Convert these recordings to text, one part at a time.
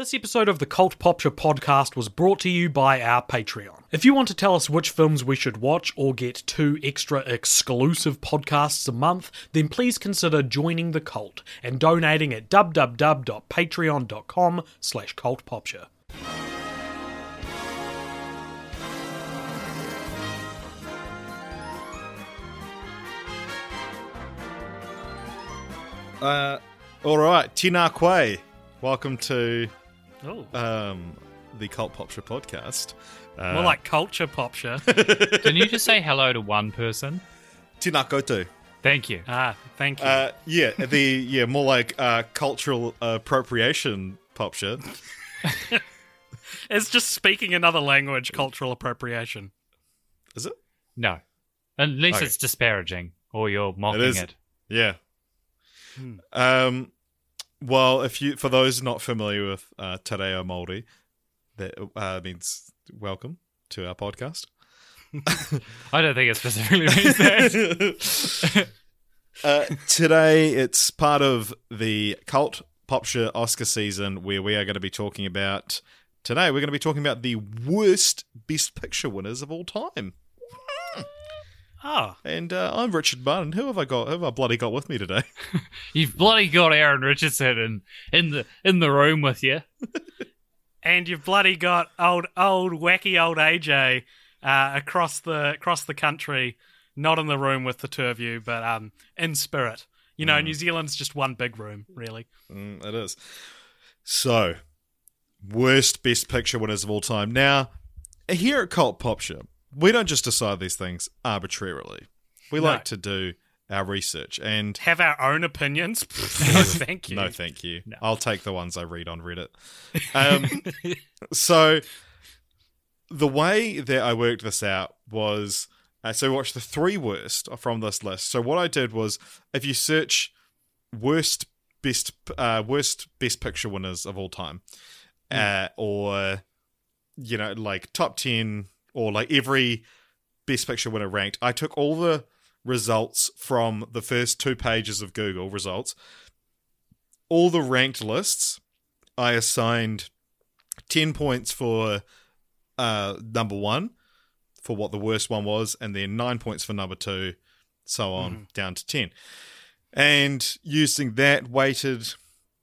This episode of the Cult Popture podcast was brought to you by our Patreon. If you want to tell us which films we should watch or get two extra exclusive podcasts a month, then please consider joining the cult and donating at www.patreon.com slash cultpopture. Uh, all right, Tēnā koe. Welcome to Oh, um, the Cult Popture podcast. Uh, more like culture popture. Didn't you just say hello to one person? Tēnā koutou. Thank you. ah, thank you. Uh, yeah, the yeah more like uh, cultural appropriation pop popture. it's just speaking another language, cultural appropriation. Is it? No. Unless Okay. it's disparaging or you're mocking is. it. Yeah. Hmm. Um. Well, if you for those not familiar with uh, Te Reo Māori, that uh, means welcome to our podcast. I don't think it specifically means that. Uh, today, it's part of the Cult Popture Oscar season where we are going to be talking about. Today, we're going to be talking about the worst Best Picture winners of all time. Oh, And uh, I'm Richard Martin. Who have I got? Who have I bloody got with me today? You've bloody got Aaron Richardson in, in the in the room with you. and you've bloody got old, old, wacky old AJ uh, across the across the country, not in the room with the two of you, but um, in spirit. You know, New Zealand's just one big room, really. Mm, it is. So, worst Best Picture winners of all time. Now, here at Cult Popture, we don't just decide these things arbitrarily. We No. like to do our research and Have our own opinions. no, thank you. No, thank you. No. I'll take the ones I read on Reddit. Um, so, the way that I worked this out was uh, so watch the three worst from this list. So what I did was if you search worst best uh, worst best picture winners of all time, uh, or you know like top ten or like every best picture winner ranked, I took all the results from the first two pages of Google results all the ranked lists, I assigned 10 points for uh, number one, for what the worst one was, and then nine points for number two, so on, down to 10. And using that weighted,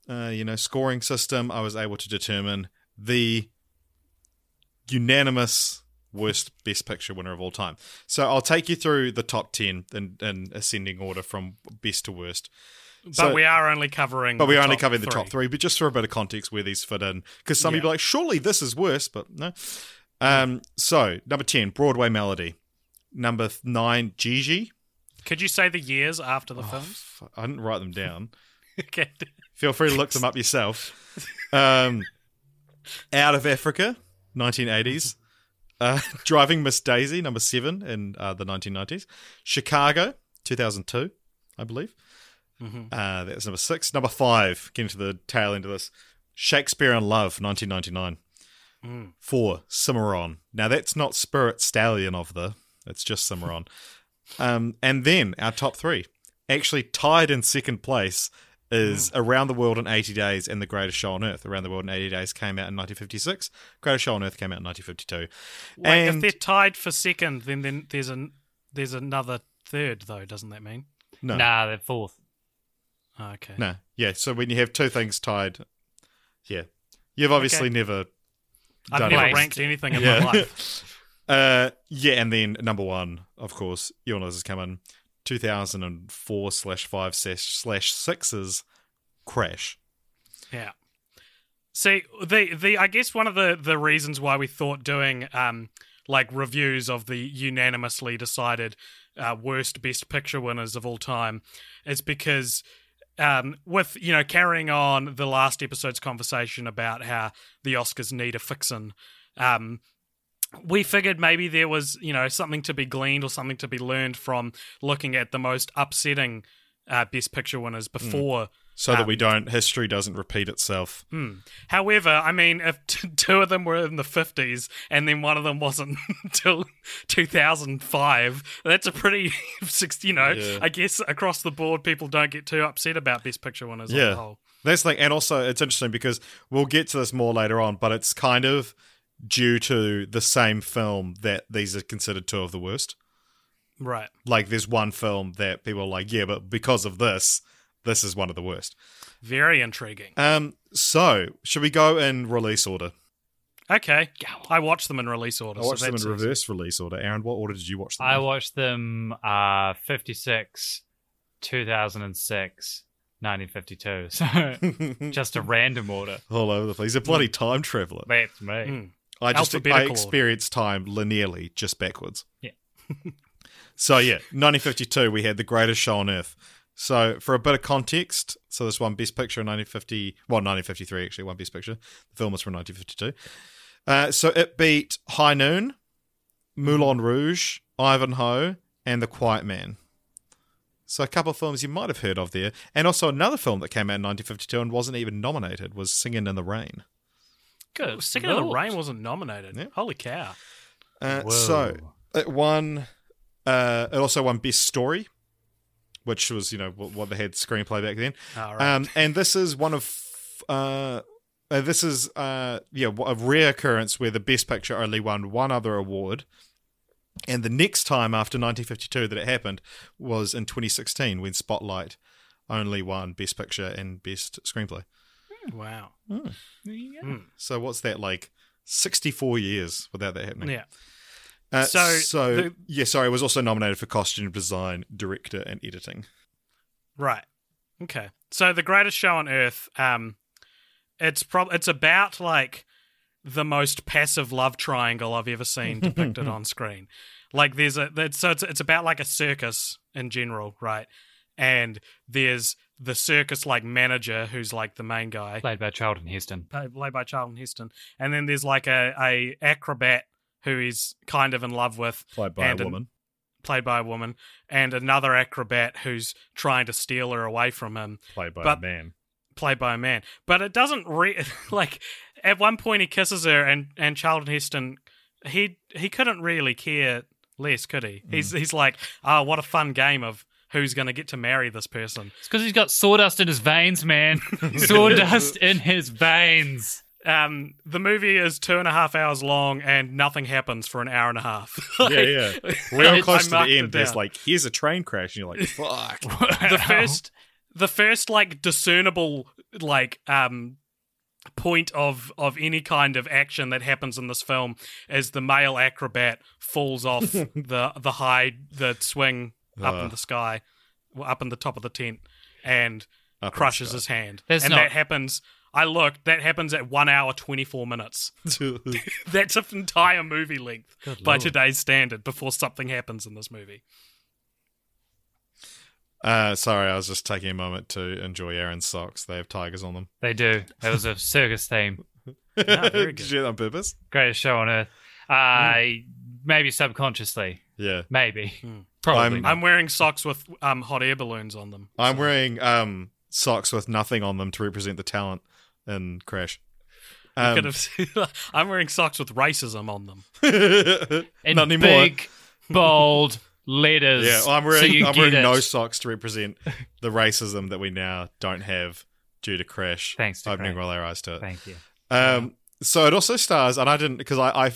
uh, you know, scoring system, I was able to determine the unanimous worst best picture winner of all time. So I'll take you through the top 10 in, in ascending order from best to worst. But So- we are only covering. but we're only top covering the top three. But just for a bit of context where these fit in, because some Yeah. people are like, surely this is worse, but no. Um, so number ten, Broadway Melody. Number nine, Gigi. Could you say the years after Oh, the films? F- I didn't write them down. okay. Feel free to look them up yourself. Um, Out of Africa, 1980s. Uh, Driving Miss Daisy, number seven in uh, the 1990s. Chicago, 2002, I believe. Uh, that was number six. Number five, getting to the tail end of this, Shakespeare in Love, 1999. Four, Cimarron. Now that's not Spirit Stallion of the, it's just Cimarron. um, and then our top three, actually tied in second place, is Around the World in 80 Days and The Greatest Show on Earth. Around the World in 80 Days came out in 1956. Greatest Show on Earth came out in 1952. Wait, if they're tied for second, then then there's an there's another third though. Doesn't that mean? no, Nah, they're fourth. Oh, okay. no, yeah. So when you have two things tied, yeah, you've obviously Okay. never I've done never it. ranked anything in yeah. my life. uh, yeah, and then number one, of course, you'll know this is coming. 2004 slash five slash slash sixes crash. Yeah. See, the the I guess one of the the reasons why we thought doing um like reviews of the unanimously decided uh, worst best picture winners of all time is because um, with you know carrying on the last episode's conversation about how the Oscars need a fixin', um, we figured maybe there was you know something to be gleaned or something to be learned from looking at the most upsetting uh, Best Picture winners before. so that we Um, don't history doesn't repeat itself. However, I mean, if t- two of them were in the 50s and then one of them wasn't until 2005, that's a pretty, you know, Yeah. I guess across the board, people don't get too upset about Best Picture winners on Yeah. the whole. That's like, and also it's interesting because we'll get to this more later on, but it's kind of due to the same film that these are considered two of the worst. Right. Like, there's one film that people are like, yeah, but because of this, this is one of the worst. Very intriguing. Um, so should we go in release order? Okay. I watched them in release order. I watched so them in easy. reverse release order. Aaron, what order did you watch them? I in? watched them uh 56, 2006, 1952. So just a random order. all over the place. He's a bloody time traveler. That's me. Mm. I just I order. experienced time linearly, just backwards. Yeah. so yeah, 1952, we had the greatest show on earth. So for a bit of context, so this won Best Picture in 1950, well 1953 actually, won Best Picture. The film was from 1952. Uh, so it beat High Noon, Moulin Rouge, Ivanhoe, and The Quiet Man. So a couple of films you might have heard of there, and also another film that came out in 1952 and wasn't even nominated was Singing in the Rain. Good. Singing in the Rain wasn't nominated. Yeah. Holy cow. Uh, so it won. Uh, it also won Best Story, which was you know what, what they had screenplay back then. All right. Um, and this is one of uh, uh, this is uh, yeah a rare occurrence where the Best Picture only won one other award. And the next time after 1952 that it happened was in 2016 when Spotlight only won Best Picture and Best Screenplay. Wow. So what's that like? 64 years without that happening. Yeah. Uh, So, so, the- yeah, sorry, it was also nominated for costume design, director, and editing. Right. Okay. So the greatest show on earth, um, it's prob it's about like the most passive love triangle I've ever seen depicted on screen. Like there's a so it's it's about like a circus in general, right? And there's the circus like manager who's like the main guy, Played by Charlton Heston. played played by Charlton Heston, and then there's like a a acrobat who he's kind of in love with, Played by And a an- woman. played by a woman, and another acrobat who's trying to steal her away from him, Played by but- a man. played by a man. But it doesn't re- like at one point he kisses her, and and Charlton Heston he he couldn't really care less, could he? Hmm. He's he's like, oh, what a fun game of who's going to get to marry this person. It's because he's got sawdust in his veins, man. sawdust in his veins. Um, the movie is two and a half hours long, and nothing happens for an hour and a half. Yeah, yeah. Real I close to the end, there's like, here's a train crash, and you're like, fuck. the first the first like discernible like um point of of any kind of action that happens in this film is the male acrobat falls off the the high the swing up in the sky up in the top of the tent and Up crushes his hand That's and not- that happens I looked. That happens at one hour twenty four minutes. That's an entire movie length Good by lord. today's standard. Before something happens in this movie. uh, sorry, I was just taking a moment to enjoy Aaron's socks. They have tigers on them. They do. It was a circus theme. Ah, very Did you do that on purpose? Greatest show on earth. Uh, Maybe subconsciously. Yeah. Maybe. Hmm. Probably. I'm- I'm wearing socks with um, hot air balloons on them. I'm wearing um, socks with nothing on them to represent the talent in Crash. Um, Could have- I'm wearing socks with racism on them. in not anymore. big, bold letters. Yeah, well, I'm wearing you I'm wearing no socks to represent the racism that we now don't have due to Crash. Thanks to opening Crash. while our eyes to it. Thank you. Um, so it also stars, and I didn't because I, I, I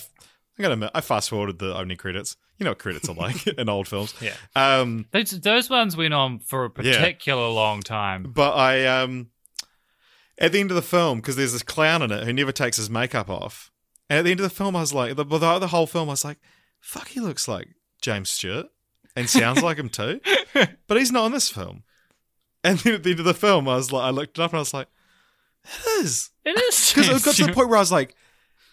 gotta admit, I fast forwarded the opening credits. You know what credits are like in old films. Yeah. Um, Those, those ones went on for a Yeah. particular long time. but I um, at the end of the film because there's this clown in it who never takes his makeup off. And at the end of the film, I was like, the, the, the whole film, I was like, fuck, he looks like James Stewart and sounds like him too, but he's not in this film. And then at the end of the film, I was like, I looked it up and I was like, it is. It is. Because it got to the point where I was like,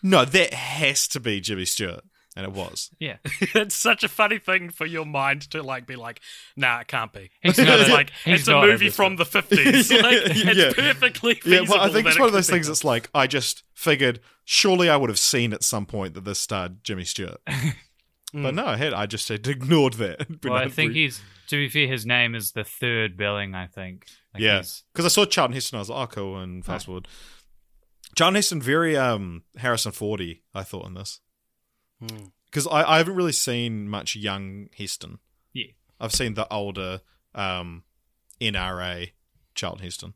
no, that has to be Jimmy Stewart. And it was. Yeah. it's such a funny thing for your mind to like be like, nah, it can't be. He's not it's a- like he's it's a movie this from the fifties. Like it's Yeah. perfectly Yeah, well, I think that it's it one of those things done. that's like I just figured surely I would have seen at some point that this starred Jimmy Stewart, but no, I had I just had ignored that. Well, I think he's to be fair, his name is the third billing. I think. Like yeah, because I saw Charlton Heston, I was like, oh, cool, and fast forward. Charlton Heston, very um Harrison Fordy, I thought in this, Because I, I haven't really seen much young Heston. Yeah. I've seen the older um NRA Charlton Heston.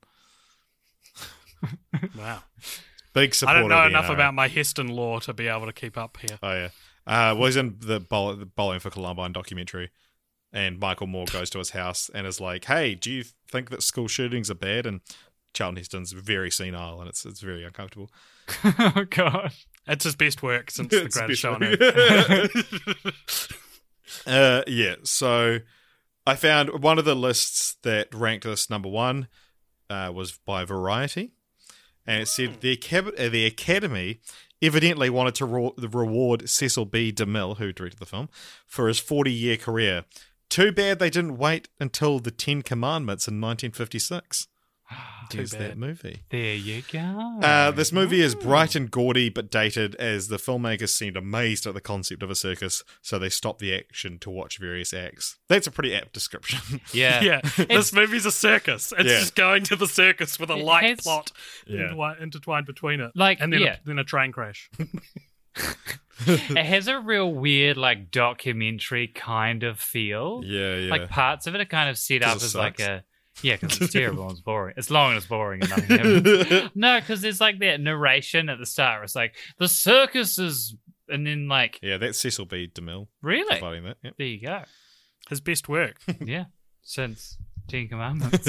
wow. Big I supporter. don't know enough NRA. about my Heston law to be able to keep up here. Oh yeah. Uh, well, he's in the, bowl, the Bowling for Columbine documentary, and Michael Moore goes to his house and is like, "Hey, do you think that school shootings are bad?" And Charlton Heston's very senile, and it's it's very uncomfortable. oh god. It's his best work since the greatest show on earth. Uh, yeah. So I found one of the lists that ranked this number one uh, was by Variety, and it said the Acad- uh, the Academy evidently wanted to ro- reward Cecil B. DeMille, who directed the film, for his 40 year career. Too bad they didn't wait until the Ten Commandments in 1956. Too There's that movie. There you go. Uh, this movie is bright and gaudy but dated as the filmmakers seemed amazed at the concept of a circus, so they stopped the action to watch various acts. That's a pretty apt description. yeah. Yeah, this movie's a circus. It's Yeah. just going to the circus with a It light has- plot Yeah. intertwi- intertwined between it, Like, and then yeah. a, then a train crash. it has a real weird, like documentary kind of feel. Yeah, yeah. Like parts of it are kind of set up it as like a yeah, because it's terrible and it's boring. It's long and it's boring and nothing happens. no, because there's like that narration at the start. Where it's like the circus is, and then like yeah, that's Cecil B. DeMille really, providing that. Yep. there you go. His best work. Yeah, since Ten Commandments.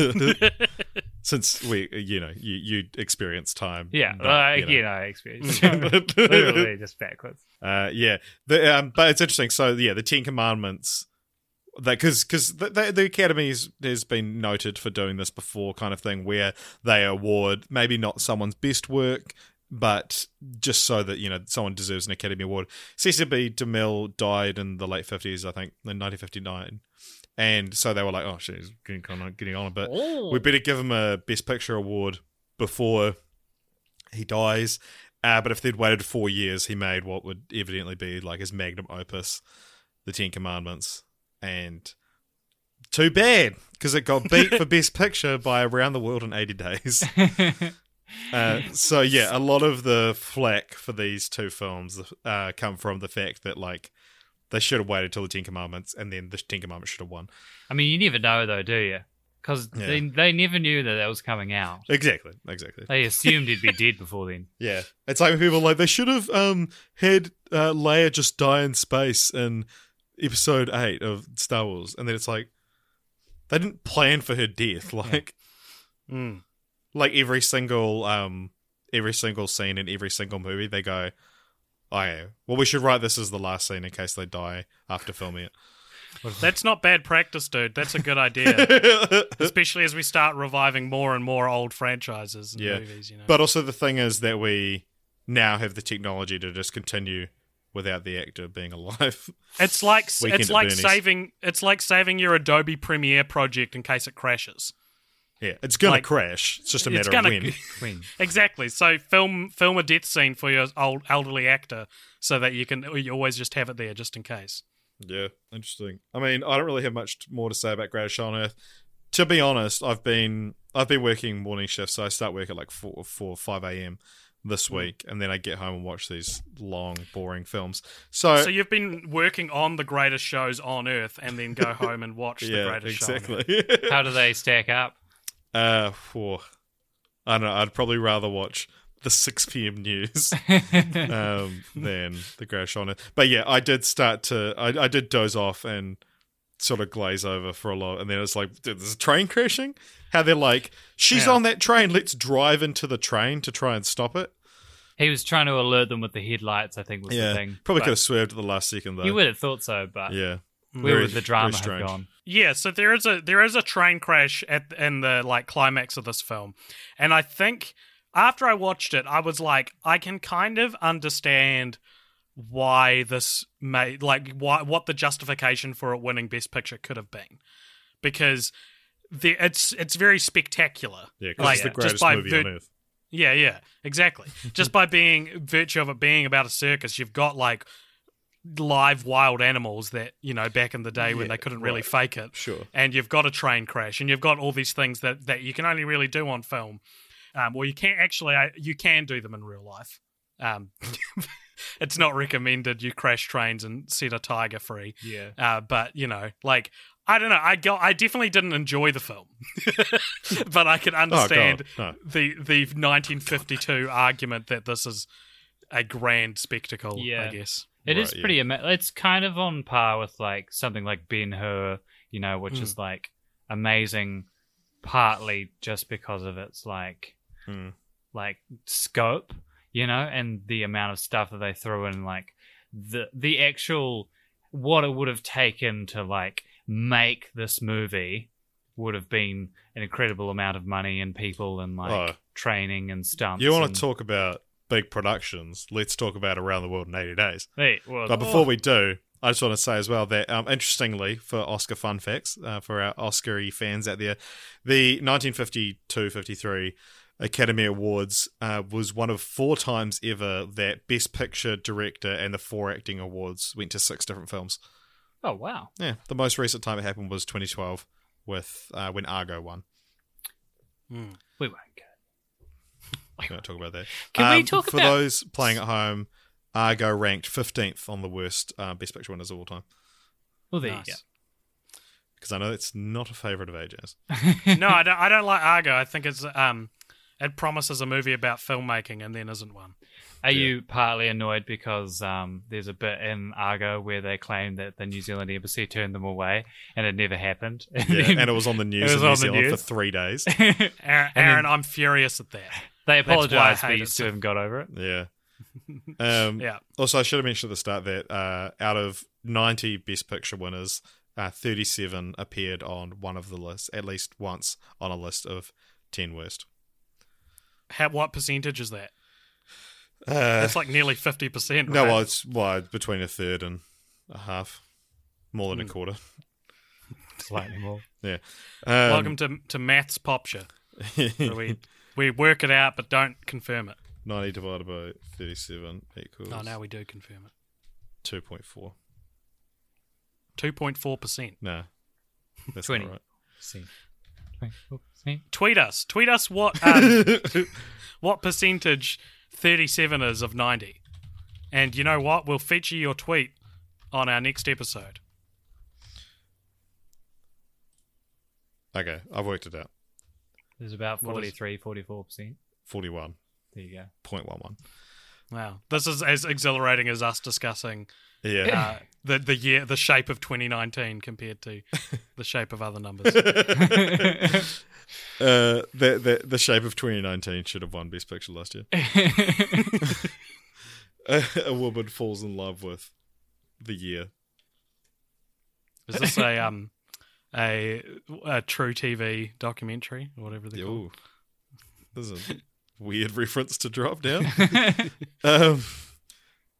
Since we, you know, you you experience time. Yeah, but, like, you you know. know, experience. Literally just backwards. Uh, yeah, the, um, but it's interesting. So yeah, the Ten Commandments, that because because the, the, the Academy has, been noted for doing this before, kind of thing, where they award maybe not someone's best work, but just so that you know someone deserves an Academy Award. Cecil B. DeMille died in the late fifties, I think, in nineteen fifty nine. And so they were like, "Oh shit, he's getting on, getting on a bit. We better give him a Best Picture award before he dies." Uh, but if they'd waited four years, he made what would evidently be like his magnum opus, The Ten Commandments. And too bad, because it got beat for Best Picture by Around the World in 80 Days. Uh, so, yeah, a lot of the flack for these two films uh, come from the fact that, like, they should have waited till The Ten Commandments, and then The Ten Commandments should have won. I mean, you never know though, do you? Because Yeah. they they never knew that that was coming out. Exactly, exactly. They assumed he'd be dead before then. Yeah, it's like people like they should have um had uh, Leia just die in space in Episode Eight of Star Wars, and then it's like they didn't plan for her death. Like, Mm. like every single um every single scene in every single movie, they go, "Oh yeah, well we should write this as the last scene in case they die after filming it." That's not bad practice, dude. That's a good idea. Especially as we start reviving more and more old franchises and Yeah. movies, you know. but also the thing is that we now have the technology to just continue without the actor being alive. it's like it's like Bernie's. saving it's like saving your Adobe Premiere project in case it crashes. yeah, it's gonna Like, crash. It's just a matter gonna- of when. Queen. Exactly. So film film a death scene for your old elderly actor so that you can you always just have it there just in case. Yeah, interesting. I mean, I don't really have much more to say about Greatest Show on Earth. To be honest, I've been I've been working morning shifts, so I start work at like four four five a.m. this week, and then I get home and watch these long, boring films. So, So you've been working on the greatest shows on earth and then go home and watch the yeah, greatest show. on Earth. exactly. How do they stack up? uh, phew. I don't know. I'd probably rather watch the six p.m. news um, than the Greatest Show on Earth. But yeah, I did start to I, I did doze off and sort of glaze over for a lot, and then it's like, there's a train crashing. How they're like, she's Yeah. on that train. Let's drive into the train to try and stop it. He was trying to alert them with the headlights. I think was the thing. probably But could have swerved at the last second though. You would have thought so, but yeah, where would the drama have gone? Yeah, so there is a there is a train crash at in the like climax of this film, and I think after I watched it, I was like, I can kind of understand why this made like why what the justification for it winning Best Picture could have been, because the it's it's very spectacular. Yeah, Like, it's the just greatest by movie vir- on earth. Yeah, yeah, exactly. Just by being virtue of it being about a circus, you've got like live wild animals that you know back in the day when they couldn't really right. fake it. Sure. and you've got a train crash, and you've got all these things that that you can only really do on film. Um, well, you can't actually. I- You can do them in real life. Um, it's not recommended you crash trains and set a tiger free. Yeah. Uh, but you know, like I don't know. I go. I definitely didn't enjoy the film, but I can understand Oh, no. the the 1952 argument that this is a grand spectacle. Yeah. I guess. It is Right, yeah. pretty. Ama- it's kind of on par with like something like Ben Hur, you know, which Mm. is like amazing, partly just because of its like Hmm. like scope, you know, and the amount of stuff that they throw in, like the the actual what it would have taken to like make this movie would have been an incredible amount of money and people and like Oh. training and stunts. You want and- to talk about big productions? Let's talk about Around the World in 80 Days. Hey, well, But before we do, I just want to say as well that, um, interestingly, for Oscar fun facts, uh, for our Oscar fans out there, the 1952 53 Academy Awards uh, was one of four times ever that Best Picture, Director, and the four acting awards went to six different films. oh wow, Yeah, the most recent time it happened was 2012 with uh, when Argo won. Hmm. we won't go. We won't talk about that. Can we Um, talk for about- those playing at home? Argo ranked 15th on the worst uh, Best Picture winners of all time. Well, there Nice. you Because I know it's not a favorite of AJ's. no, I don't. I don't like Argo. I think it's um, it promises a movie about filmmaking and then isn't one. Are Yeah. you partly annoyed because um, there's a bit in Argo where they claim that the New Zealand embassy turned them away and it never happened? And Yeah, then and it was on the news in New on the Zealand for three days. Aaron, Aaron then- I'm furious at that. they That's why I apologized, but you still haven't got over it. Yeah. Um, Yeah. Also, I should have mentioned at the start that uh, out of 90 Best Picture winners, uh, 37 appeared on one of the lists, at least once on a list of 10 worst. How, what percentage is that? Uh, That's like nearly fifty percent. no, right? well, it's well, between a third and a half, more than a Hmm. quarter. Slightly more. Yeah. Um, Welcome to to maths popture. where we we work it out but don't confirm it. 90 divided by 37 equals Oh, now we do confirm it. 2.4. Two point four percent. No, that's 20. not right. See. See? Tweet us. Tweet us what um, what percentage thirty seven is of ninety. And you know what? We'll feature your tweet on our next episode. Okay, I've worked it out. There's about What is- 43, 44%. 41. There you go. Wow, this is as exhilarating as us discussing Yeah. uh, the the year, the shape of 2019 compared to the shape of other numbers. Uh, the, the the shape of 2019 should have won Best Picture last year. a, a woman falls in love with the year. Is this a um a, a true TV documentary or whatever they call? This is weird reference to drop down. um,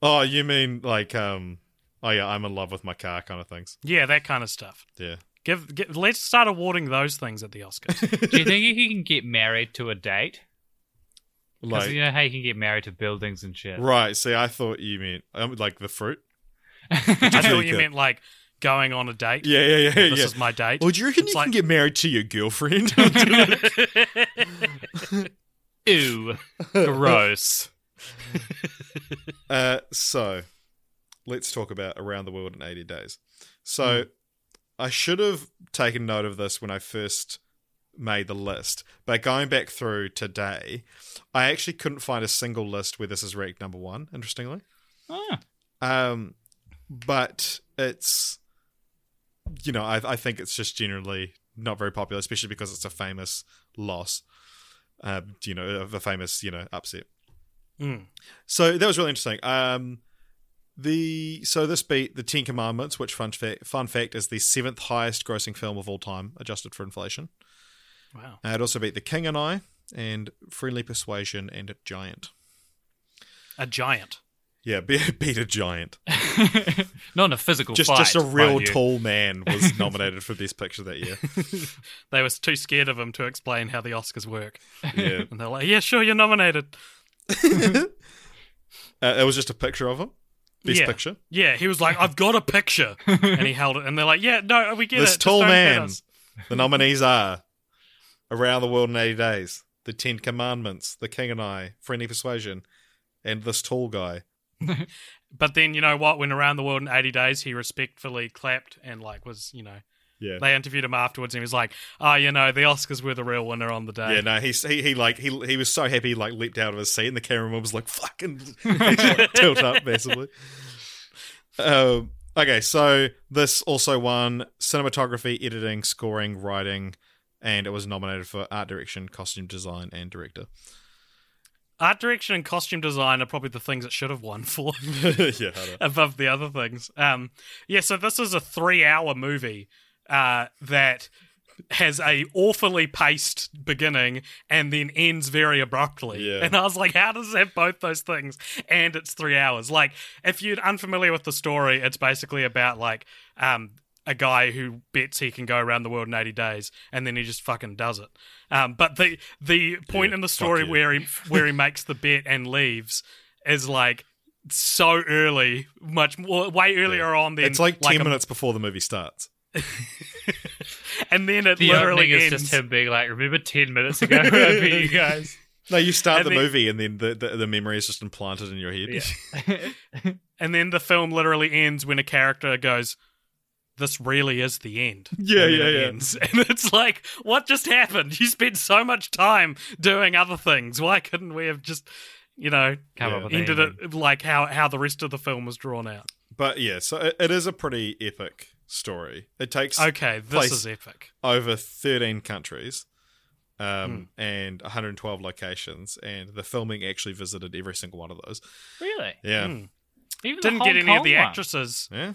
oh, you mean like um, oh yeah, I'm in love with my car kind of things. Yeah, that kind of stuff. Yeah. Give, give let's start awarding those things at the Oscars. Do you think you can get married to a date? Like you know how you can get married to buildings and shit. right. See, I thought you meant um, like the fruit. I thought you good. meant like going on a date. Yeah, yeah, yeah, This yeah. is my date. Well, do you reckon It's you like- can get married to your girlfriend? Ew. Gross. Uh, so let's talk about around the world in 80 days. So Hmm. I should have taken note of this when I first made the list, but going back through today, I actually couldn't find a single list where this is ranked number one. Interestingly, Ah. um, but it's you know I, I think it's just generally not very popular, especially because it's a famous loss. Uh, you know, of a famous you know upset. Mm. So that was really interesting. Um, the so this beat the Ten Commandments, which fun fact, fun fact is the seventh highest grossing film of all time, adjusted for inflation. Wow. Uh, it also beat The King and I and Friendly Persuasion and Giant. A giant. Yeah, be- beat a giant. Not in a physical Just fight. just a real tall man was nominated for Best Picture that year. They were too scared of him to explain how the Oscars work. Yeah, And they're like, yeah, sure, you're nominated. uh, it was just a picture of him. Best Yeah. Picture. Yeah, he was like, I've got a picture. and he held it. And they're like, yeah, no, we get This it. Just tall man. The nominees are Around the World in 80 Days, The Ten Commandments, The King and I, Friendly Persuasion, and This Tall Guy. But then, you know what? When Around the World in 80 Days, he respectfully clapped and, like, was, you know, Yeah. they interviewed him afterwards and he was like, oh, you know, the Oscars were the real winner on the day. Yeah, no, he's, he he like he he was so happy he like leaped out of his seat and the cameraman was like fucking like, tilt up massively. Um, okay, so this also won cinematography, editing, scoring, writing, and it was nominated for art direction, costume design, and director. Art direction and costume design are probably the things it should have won for. yeah, above the other things. Um, yeah, so this is a three-hour movie uh, that has a awfully paced beginning and then ends very abruptly. Yeah. And I was like, how does it have both those things? And it's three hours. Like, if you're unfamiliar with the story, it's basically about like um, a guy who bets he can go around the world in 80 days and then he just fucking does it. Um, but the the point Yeah, in the story yeah. where he where he makes the bet and leaves is like so early, much more, way earlier on than It's like ten a- minutes before the movie starts. and then it The literally opening is ends. just him being like, "Remember ten minutes ago when I beat you guys." No, you start And the then- movie and then the, the the memory is just implanted in your head. and then the film literally ends when a character goes, "This really is the end." Yeah, And yeah, it yeah. ends. And it's like, what just happened? You spent so much time doing other things. Why couldn't we have just, you know, Come Yeah. up with ended it like how how the rest of the film was drawn out? But yeah, so it, it is a pretty epic story. It takes Okay, this place- is epic. over 13 countries um, and 112 locations, and the filming actually visited every single one of those. Really? Yeah. Even Didn't Hong get any of the Kong one? actresses. yeah,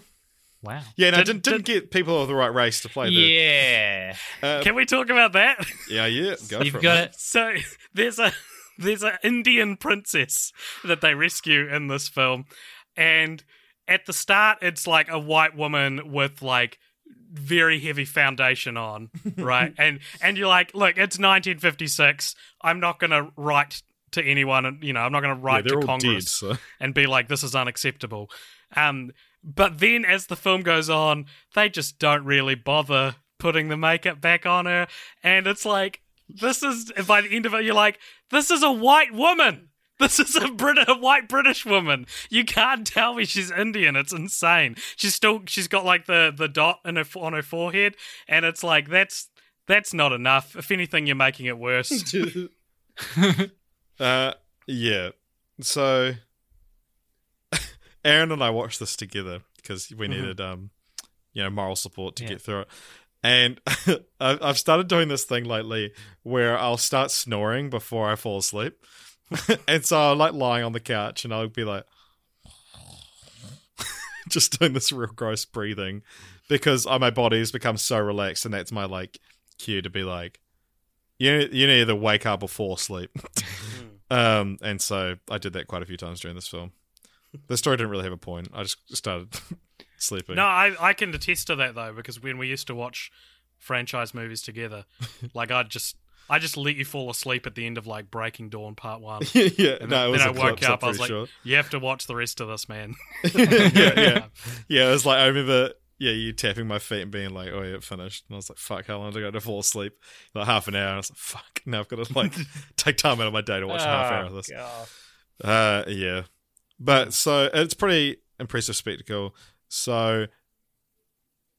Wow. yeah. No, Did- didn't didn't get people of the right race to play the. Yeah. Uh, Can we talk about that? yeah, yeah. Go You've for got it. it. So there's a there's an Indian princess that they rescue in this film, and at the start it's like a white woman with like very heavy foundation on, right? and and you're like, look, it's 1956. I'm not gonna write to anyone, and you know, I'm not gonna write they're to all dead. Congress So. and be like, this is unacceptable. Um, but then as the film goes on, they just don't really bother putting the makeup back on her. And it's like, this is, by the end of it, you're like, this is a white woman. This is a Brit- a white British woman. You can't tell me she's Indian. It's insane. She's still, she's got like the, the dot in her, on her forehead. And it's like, that's, that's not enough. If anything, you're making it worse. Uh, yeah. So, Aaron and I watched this together because we needed, um, you know, moral support to Yeah. get through it. And I've started doing this thing lately where I'll start snoring before I fall asleep. and so I'll like lying on the couch and I'll be like, just doing this real gross breathing because uh, my has become so relaxed and that's my like cue to be like, you you need to wake up before sleep. um, and so I did that quite a few times during this film. The story didn't really have a point. I just started sleeping. No, I, I can attest to that though, because when we used to watch franchise movies together, like I'd just I just let you fall asleep at the end of like Breaking Dawn Part One. yeah, And no, it then, I a woke up. I was like, pretty "You have to watch the rest of this, man." yeah, yeah, yeah. It was like I remember, yeah, you tapping my feet and being like, "Oh yeah, it finished." And I was like, "Fuck, how long did I go to fall asleep?" Like half an hour. And I was like, "Fuck, now I've got to like take time out of my day to watch a half an hour of this." Uh, yeah, but so it's pretty impressive spectacle. So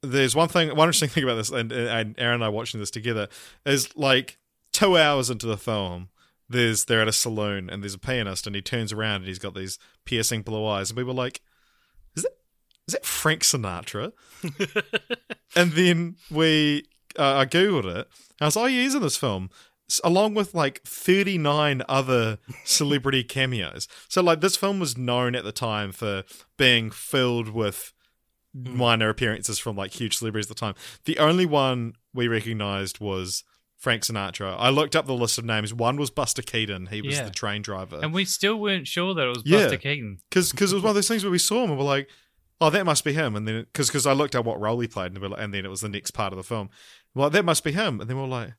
there's one thing, one interesting thing about this, and, and Aaron and I watching this together is like two hours into the film. There's they're at a saloon and there's a pianist and he turns around and he's got these piercing blue eyes and we were like, is that is that Frank Sinatra? and then we uh, I googled it. And I was like, oh, yeah, he's in this film, along with like 39 other celebrity cameos. So like this film was known at the time for being filled with hmm. minor appearances from like huge celebrities at the time. The only one we recognized was Frank Sinatra. I looked up the list of names. One was Buster Keaton. He was Yeah. the train driver. And we still weren't sure that it was Yeah. Buster Keaton. because it was one of those things where we saw him and we're like, oh, that must be him. And then because I looked at what role he played, and, were like- and then it was the next part of the film. Well, that must be him. And then we are like,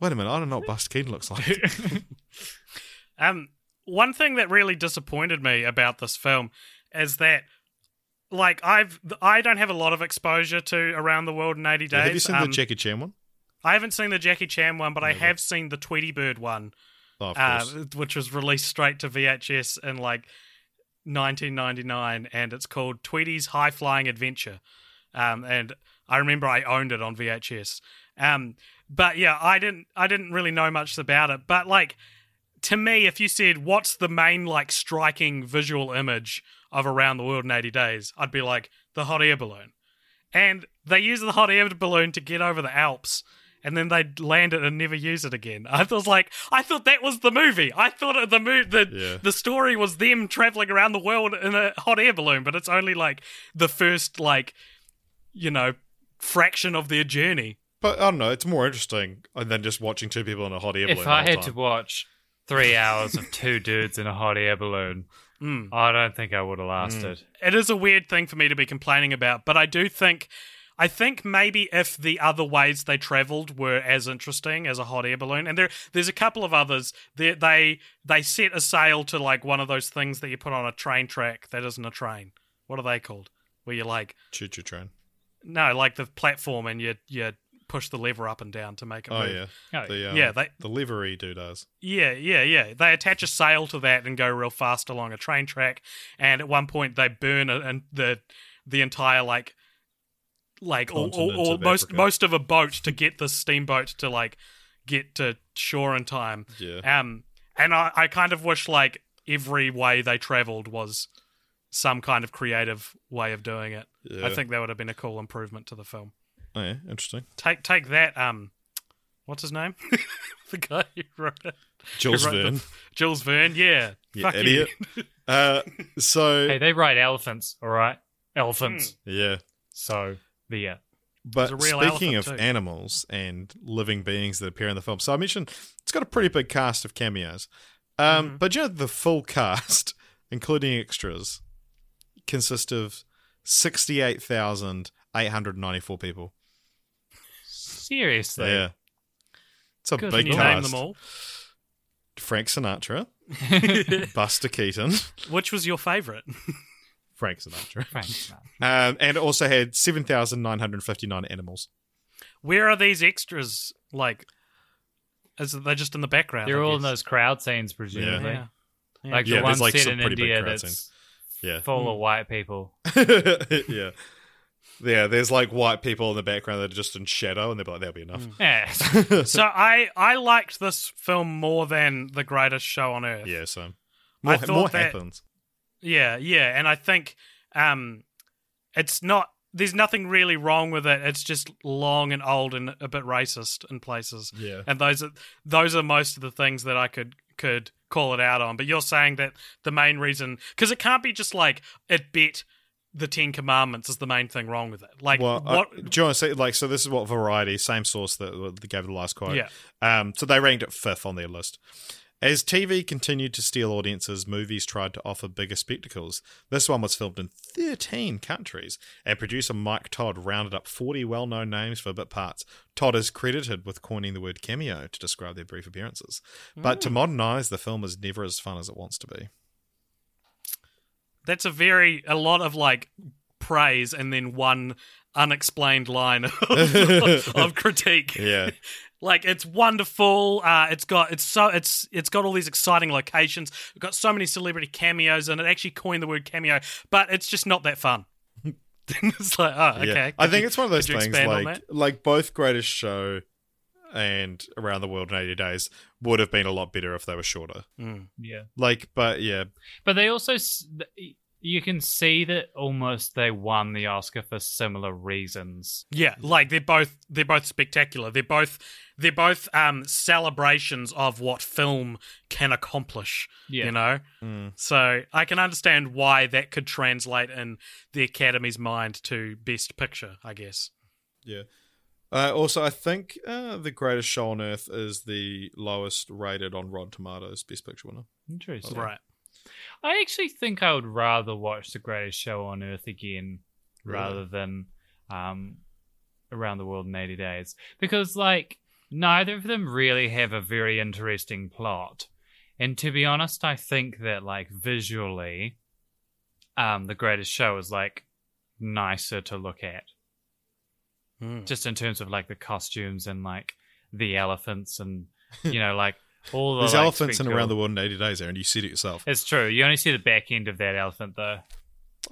wait a minute, I don't know what Buster Keaton looks like. Um, one thing that really disappointed me about this film is that, like, I've I don't have a lot of exposure to Around the World in Eighty Days. Have you seen Um, the Jackie Chan one? I haven't seen the Jackie Chan one, but I have seen the Tweety Bird one, Oh, of uh, course. which was released straight to VHS in like 1999, and it's called Tweety's High Flying Adventure. Um, and I remember I owned it on VHS. Um, but yeah, I didn't I didn't really know much about it. But like to me, if you said what's the main like striking visual image of Around the World in 80 Days, I'd be like the hot air balloon. And they use the hot air balloon to get over the Alps, and then they land it and never use it again. I was like, I thought that was the movie. I thought the mo- the Yeah. the story was them traveling around the world in a hot air balloon, but it's only like the first like, you know, fraction of their journey. But I don't know, it's more interesting than just watching two people in a hot air balloon. If I whole had to watch three hours of two dudes in a hot air balloon, Mm. I don't think I would have lasted. it is a weird thing for me to be complaining about, but I do think I think maybe if the other ways they traveled were as interesting as a hot air balloon, and there there's a couple of others. They they they set a sail to like one of those things that you put on a train track that isn't a train. What are they called? Where you like Choo choo train. no, like the platform and you you push the lever up and down to make it Oh, move. yeah. Oh, The, um, Yeah, they- the livery do does. Yeah, yeah, yeah. They attach a sail to that and go real fast along a train track. And at one point, they burn a, and the the entire like like or, or, or most Africa. most of a boat to get the steamboat to like get to shore in time. Yeah. Um, and I I kind of wish like every way they traveled was some kind of creative way of doing it. Yeah. I think that would have been a cool improvement to the film. Oh, yeah, interesting. Take take that. Um, what's his name? the guy who wrote it. Jules Who wrote the- Verne. Jules Verne, yeah. You Fuck idiot. you. Uh, so, Hey, they ride elephants, all right? Elephants. yeah. So, but yeah. But There's a real speaking of too. animals and living beings that appear in the film, so I mentioned it's got a pretty big cast of cameos. Um, Mm-hmm. But you know, the full cast, including extras, consists of 68,894 people. Seriously. Yeah. It's a Good big Can you cast. name them all? Frank Sinatra, Buster Keaton, Which was your favourite? Frank Sinatra. Thanks, man. Um, and it also had 7,959 animals. Where are these extras? Like, is they just in the background? They're I all in those crowd scenes, presumably. Yeah. Yeah. Like Yeah, the one there's, like, set in pretty big India crowd that's Yeah. full Hmm. of white people. yeah. Yeah, there's like white people in the background that are just in shadow, and they're like, that'll be enough. Yeah. so I I liked this film more than The Greatest Show on Earth. Yeah, so I more, thought more that- happens. Yeah, yeah, and I think um, it's not. There's nothing really wrong with it. It's just long and old and a bit racist in places. Yeah. and those are those are most of the things that I could could call it out on. But you're saying that the main reason because it can't be just like it bet the Ten Commandments is the main thing wrong with it. Like Well, uh, what? do you want to say like so? This is what Variety, same source that that gave the last quote. Yeah. Um. So they ranked it fifth on their list. As TV continued to steal audiences, movies tried to offer bigger spectacles. This one was filmed in 13 countries, and producer Mike Todd rounded up 40 well known names for bit parts. Todd is credited with coining the word cameo to describe their brief appearances. But to modern eyes, the film is never as fun as it wants to be. That's a very a lot of like praise and then one unexplained line of, of critique. Yeah. like it's wonderful. Uh, it's got it's so it's it's got all these exciting locations. We've got so many celebrity cameos, and it actually coined the word cameo, but it's just not that fun. it's like, oh, okay. Yeah. I think you- it's one of those things like like both Greatest Show and Around the World in 80 Days would have been a lot better if they were shorter. yeah. Like, but yeah, But they also, you can see that almost they won the Oscar for similar reasons. Yeah, like they're both they're both spectacular. They're both they're both um celebrations of what film can accomplish. Yeah. You know? So I can understand why that could translate in the Academy's mind to best picture, I guess. yeah. Uh, also, I think uh, The Greatest Show on Earth is the lowest rated on Rotten Tomatoes Best Picture winner. Interesting. Right. I actually think I would rather watch The Greatest Show on Earth again Really? rather than um, Around the World in 80 Days. Because, like, neither of them really have a very interesting plot. And to be honest, I think that, like, visually, um, The Greatest Show is, like, nicer to look at. Hmm. Just in terms of, like, the costumes and, like, the elephants and, you know, like, all the. There's like, elephants in Around the World in 80 Days, Aaron. You said it yourself. It's true. You only see the back end of that elephant, though.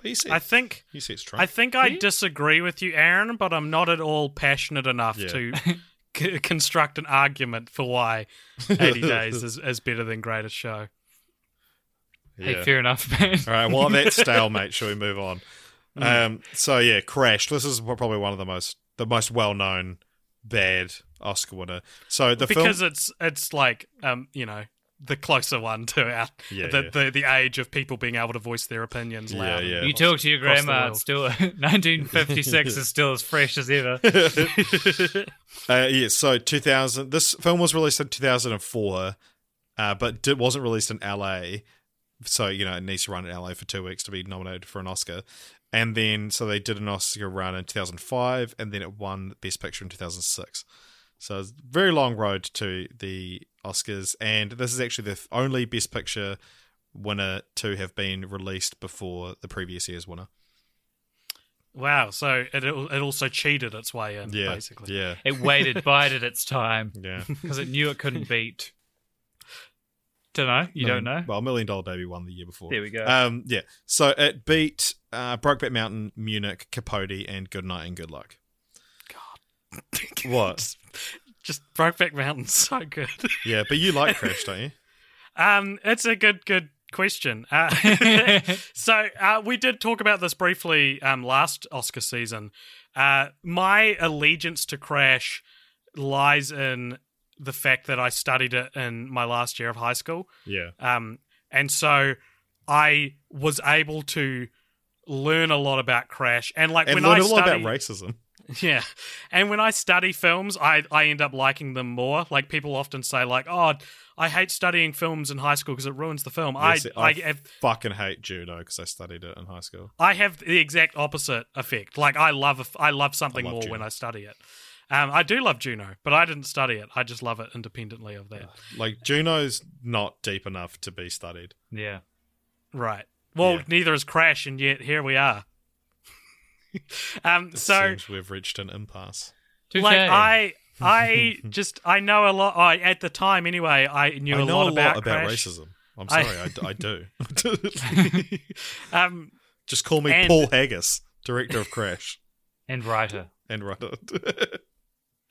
Oh, you said, I think you said it's true I think I you? disagree with you, Aaron, but I'm not at all passionate enough Yeah. to c- construct an argument for why 80 Days is, is better than Greatest Show. Hey, fair enough, man. All right, well, that's stalemate. Shall we move on? Hmm. Um, so yeah, Crash. This is probably one of the most the most well known bad Oscar winner. So the because film, it's it's like um you know the closer one to our Yeah, the, yeah. the the age of people being able to voice their opinions loud. yeah. You talk to your grandma, world. it's still 1956 is still as fresh as ever. uh, yeah. So 2000. This film was released in 2004, uh, but it wasn't released in LA. So you know it needs to run in LA for two weeks to be nominated for an Oscar. And then, so they did an Oscar run in 2005, and then it won Best Picture in 2006. So it's a very long road to the Oscars, and this is actually the only Best Picture winner to have been released before the previous year's winner. Wow, so it it also cheated its way in Yeah, basically. yeah, It waited, bided its time yeah. because it knew it couldn't beat. Don't know. You don't know. Well, Million Dollar Baby won the year before. There we go. Um, yeah. So it beat uh, Brokeback Mountain, Munich, Capote, and Good Night and Good Luck. God. What? Just Brokeback Mountain's so good. Yeah, but you like Crash, don't you? Um, it's a good, good question. Uh, so uh, we did talk about this briefly um, last Oscar season. Uh, my allegiance to Crash lies in the fact that I studied it in my last year of high school, Yeah. um, and so I was able to learn a lot about Crash. And like And when learn I a lot about racism. yeah. And when I study films, I, I end up liking them more. Like people often say, like, oh, I hate studying films in high school because it ruins the film. Yes, I, I, I have, fucking hate Juno because I studied it in high school. I have the exact opposite effect. Like I love a I love something I love more Juno. when I study it. Um, I do love Juno, but I didn't study it. I just love it independently of that. Like Juno's not deep enough to be studied. yeah. Right. Well, Yeah. neither is Crash, and yet here we are. um, It so seems we've reached an impasse. Touche. like I I just I know a lot. I at the time anyway. I knew I a know lot a about, lot about Crash. racism. I'm I- sorry, I do. um, Just call me And- Paul Haggis, director of Crash and writer. and writer.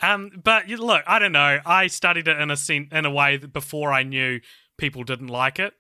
Um, but look, I don't know. I studied it in a sen- in a way that before I knew people didn't like it,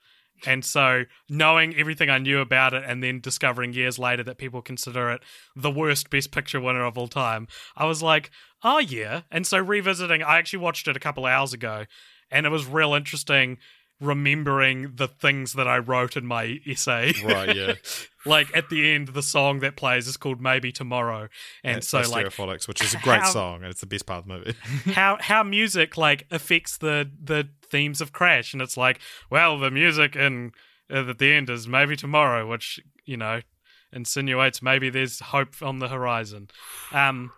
and so knowing everything I knew about it, and then discovering years later that people consider it the worst Best Picture winner of all time, I was like, oh yeah. And so revisiting, I actually watched it a couple hours ago, and it was real interesting remembering the things that I wrote in my essay. right, yeah. like at the end, the song that plays is called "Maybe Tomorrow," and That's so like Stereophonics, which is a great how- song, and it's the best part of the movie. how how music like affects the the themes of Crash, and it's like, well, the music in uh, at the end is "Maybe Tomorrow," which you know insinuates maybe there's hope on the horizon. Um,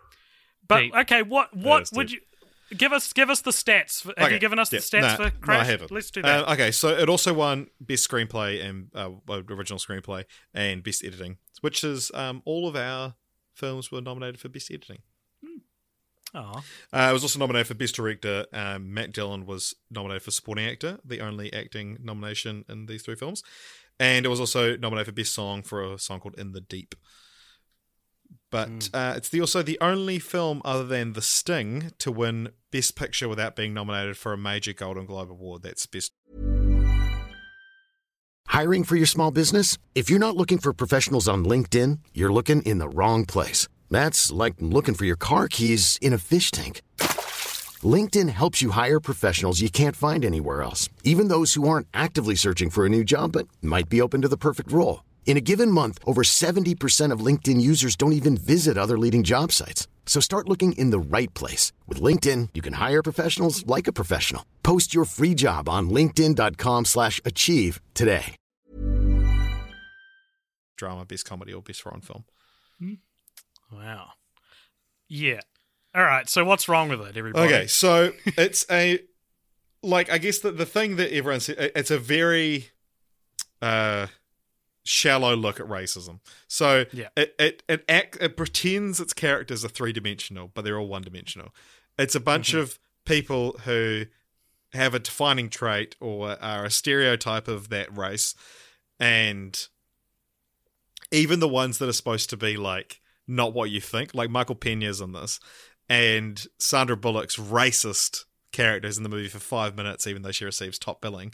but Deep. okay, what what would deep. you? Give us, give us the stats. Have Okay, you given us yeah, the stats no, for no, I haven't. Let's do that. Uh, okay, so it also won Best Screenplay and uh, Original Screenplay and Best Editing, which is um, all of our films were nominated for Best Editing. Aw. Uh, it was also nominated for Best Director. Um, Matt Dillon was nominated for Supporting Actor, the only acting nomination in these three films. And it was also nominated for Best Song for a song called In the Deep. But uh, it's the, also the only film other than The Sting to win Best Picture without being nominated for a major Golden Globe Award. That's Best Hiring for your small business? If you're not looking for professionals on LinkedIn, you're looking in the wrong place. That's like looking for your car keys in a fish tank. LinkedIn helps you hire professionals you can't find anywhere else, even those who aren't actively searching for a new job but might be open to the perfect role. In a given month, over 70% of LinkedIn users don't even visit other leading job sites. So start looking in the right place. With LinkedIn, you can hire professionals like a professional. Post your free job on linkedin.com slash achieve today. Drama, best comedy, or best foreign film. Wow. Yeah. All right. So what's wrong with it, everybody? Okay, so it's a like I guess the the thing that everyone says it's a very uh shallow look at racism. So Yeah. it it it act it pretends its characters are three dimensional, but they're all one dimensional. It's a bunch of people who have a defining trait or are a stereotype of that race, and even the ones that are supposed to be like not what you think, like Michael Pena's in this, and Sandra Bullock's racist characters in the movie for five minutes, even though she receives top billing.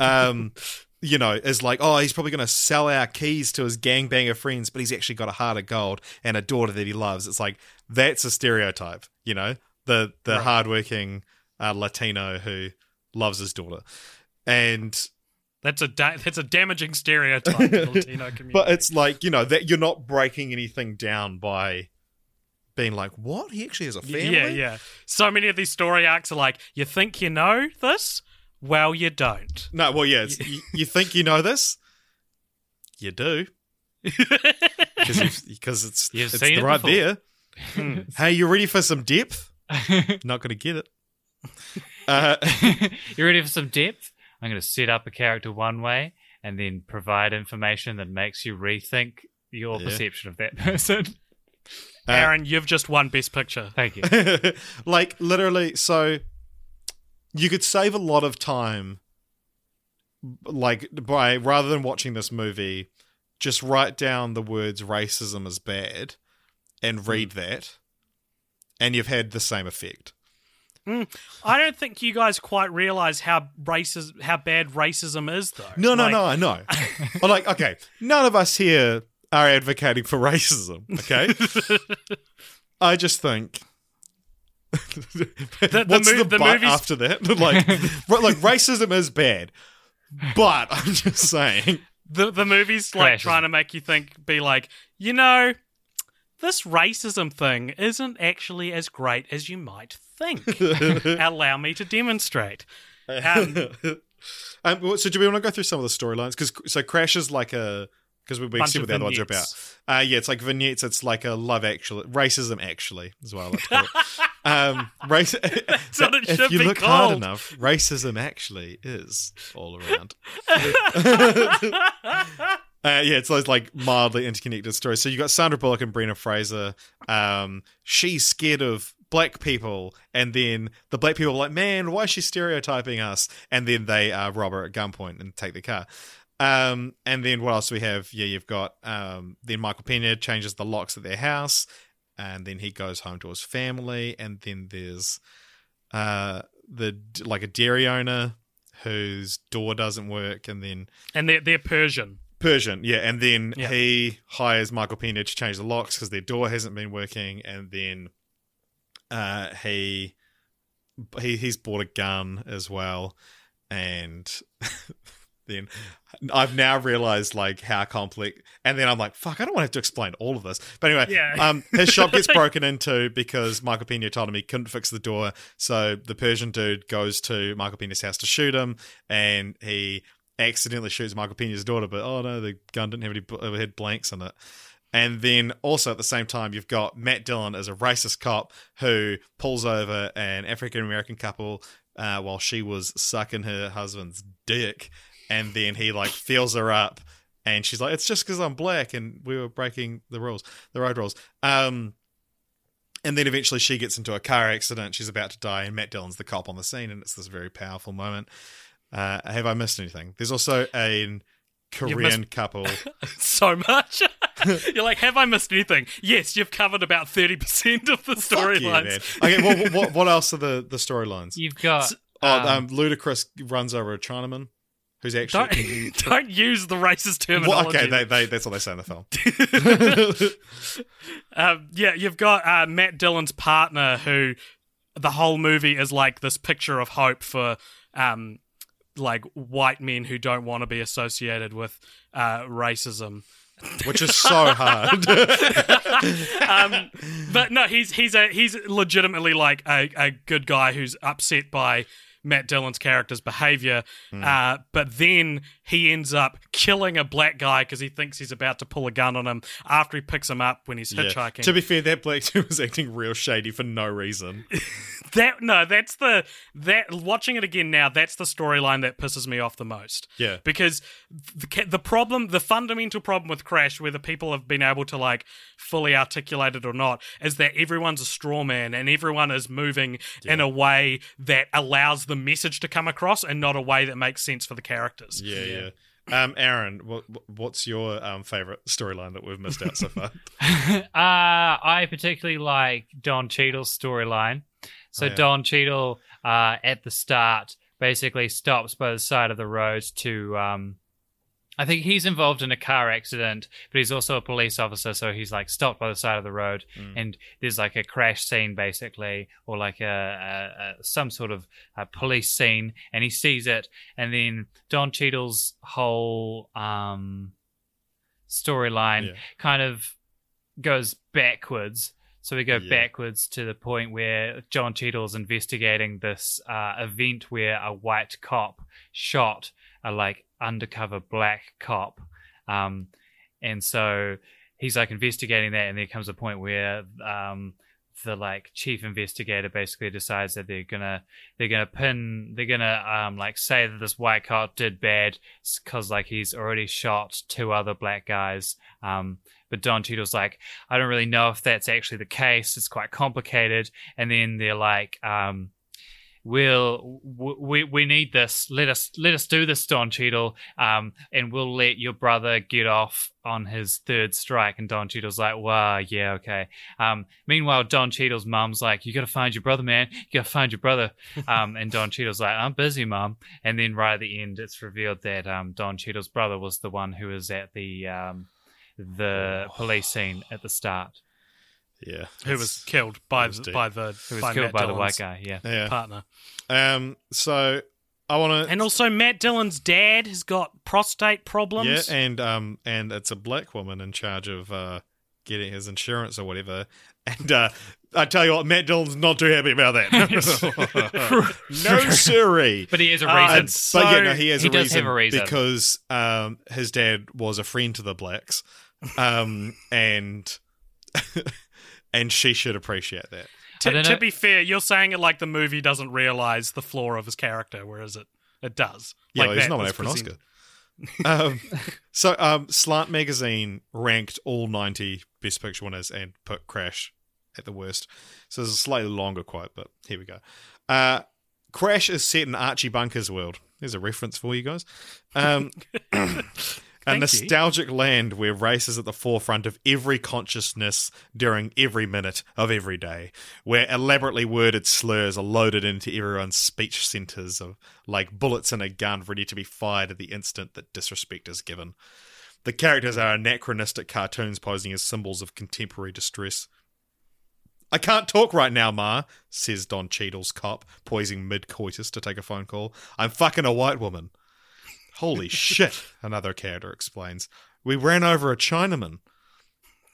Um, you know, is like, oh, he's probably going to sell our keys to his gangbanger friends, but he's actually got a heart of gold and a daughter that he loves. It's like that's a stereotype, you know, the the hardworking uh, Latino who loves his daughter, and That's a da- that's a damaging stereotype Latino community. but it's like you know that you're not breaking anything down by being like, what? He actually has a family. yeah, yeah. So many of these story arcs are like, you think you know this? Well, you don't. No, well, yeah. It's, you, you think you know this? You do because it's You've it's seen it right before. there. Hmm. hey, you ready for some depth? Not going to get it. Uh, you ready for some depth? I'm going to set up a character one way and then provide information that makes you rethink your Yeah. perception of that person. Uh, Aaron, you've just won Best Picture. Thank you. like literally, so you could save a lot of time, like by rather than watching this movie, just write down the words "racism is bad" and hmm. read that, and you've had the same effect. Mm. I don't think you guys quite realize how racist, how bad racism is, though. No, no, Like, no, I know. but like, okay, none of us here are advocating for racism. Okay, I just think. The What's mo- the, the but after that? like, r- like racism is bad, but I'm just saying. The the movie's like Crashes. trying to make you think, be like, you know, this racism thing isn't actually as great as you might think. Allow me to demonstrate. Um, Um, so do we want to go through some of the storylines? Because so Crash is like a because we, we see what the other ones are about. Uh, yeah, it's like vignettes. It's like a love actually racism actually as well. Like to call it. um, race. That's what it if you look hard enough, racism actually is all around. Uh, yeah, it's those like mildly interconnected stories. So you got Sandra Bullock and Brendan Fraser. Um, she's scared of black people, and then the black people are like, "Man, why is she stereotyping us?" And then they uh, rob her at gunpoint and take the car. Um, and then what else do we have? Yeah, you've got um, then Michael Pena changes the locks at their house, and then he goes home to his family, and then there's uh, the like a dairy owner whose door doesn't work, and then and they're they're Persian. Persian, yeah, and then Yeah. he hires Michael Pena to change the locks because their door hasn't been working, and then uh, he he he's bought a gun as well, and then I've now realized like how complex, and then I'm like, fuck, I don't want to have to explain all of this, but anyway, Yeah. um, his shop gets broken into because Michael Pena told him he couldn't fix the door, so the Persian dude goes to Michael Pena's house to shoot him, and he accidentally shoots Michael Pena's daughter, but oh no, the gun didn't have any it had blanks in it. And then also at the same time, you've got Matt Dillon as a racist cop who pulls over an African American couple uh, while she was sucking her husband's dick, and then he like feels her up, and she's like, "It's just because I'm black and we were breaking the rules, the road rules." Um, and then eventually she gets into a car accident. She's about to die, and Matt Dillon's the cop on the scene, and it's this very powerful moment. Uh, have I missed anything? There's also a Korean missed- couple. so much. You're like, have I missed anything? Yes, you've covered about thirty percent of the Fuck you, man. storylines. Okay, what, what, what else are the, the storylines? You've got. Oh, um, um, Ludacris runs over a Chinaman who's actually. don't don't use the racist terminology. Well, okay, they, they, that's what they say in the film. Um, yeah, you've got uh, Matt Dillon's partner, who the whole movie is like this picture of hope for um, like white men who don't want to be associated with uh, racism. which is so hard. um, but no, he's he's a he's legitimately like a, a good guy who's upset by Matt Dillon's character's behavior. Uh, but then he ends up killing a black guy because he thinks he's about to pull a gun on him after he picks him up when he's Yeah. hitchhiking. To be fair, that black dude was acting real shady for no reason. that no, that's the that watching it again now. That's the storyline that pisses me off the most. Yeah. because the the problem, the fundamental problem with Crash, whether people have been able to like fully articulate it or not, is that everyone's a straw man and everyone is moving in a way that allows the message to come across and not a way that makes sense for the characters. Yeah, yeah. Um, Aaron, what, what's your um, favorite storyline that we've missed out so far? uh, I particularly like Don Cheadle's storyline. So Oh, yeah. Don Cheadle, uh, at the start, basically stops by the side of the road to. Um, I think he's involved in a car accident, but he's also a police officer, so he's like stopped by the side of the road, Mm. and there's like a crash scene basically, or like a, a, a some sort of police scene, and he sees it, and then Don Cheadle's whole um, storyline Yeah. kind of goes backwards. So we go Yeah. backwards to the point where Don Cheadle's investigating this uh, event where a white cop shot a like undercover black cop, um, and so he's like investigating that, and there comes a point where um, the like chief investigator basically decides that they're gonna they're gonna pin they're gonna um like say that this white cop did bad because like he's already shot two other black guys. Um but Don Cheadle's like I don't really know if that's actually the case. It's quite complicated. And then they're like um we'll we we need this. Let us let us do this Don Cheadle. Um and we'll let your brother get off on his third strike. And Don Cheadle's like wow yeah okay. Um meanwhile Don Cheadle's mum's like you got to find your brother man. You got to find your brother. Um and Don Cheadle's like I'm busy mum. And then right at the end it's revealed that um Don Cheadle's brother was the one who was at the um the police scene at the start Yeah. Who was killed by was the, by the who was by killed Matt by the Dillon's white guy yeah Yeah. partner. Um, so I want to. And also, Matt Dillon's dad has got prostate Yeah, problems. and um, and it's a black woman in charge of uh, getting his insurance or whatever. And uh, I tell you what, Matt Dillon's not too happy about that. no, siree. but he has a Uh, reason but yeah, no, he has he a, does reason have a reason. because um, his dad was a friend to the blacks, um, and and she should appreciate that. I To, to know- be fair, you're saying it like the movie doesn't realize the flaw of his character, whereas it it does. Yeah, like well, he's that nominated for was an Oscar. um, so, um, Slant Magazine ranked all 90 Best Picture winners and put Crash at the worst. So, there's a slightly longer quote, but here we go. Uh, Crash is set in Archie Bunker's world. There's a reference for you guys. Um, a Thank you. nostalgic land where race is at the forefront of every consciousness during every minute of every day, where elaborately worded slurs are loaded into everyone's speech centers of like bullets in a gun ready to be fired at the instant that disrespect is given. The characters are anachronistic cartoons posing as symbols of contemporary distress. I can't talk right now, Ma, says Don Cheadle's cop, poising mid coitus to take a phone call. I'm fucking a white woman. Holy shit, another character explains. We ran over a Chinaman.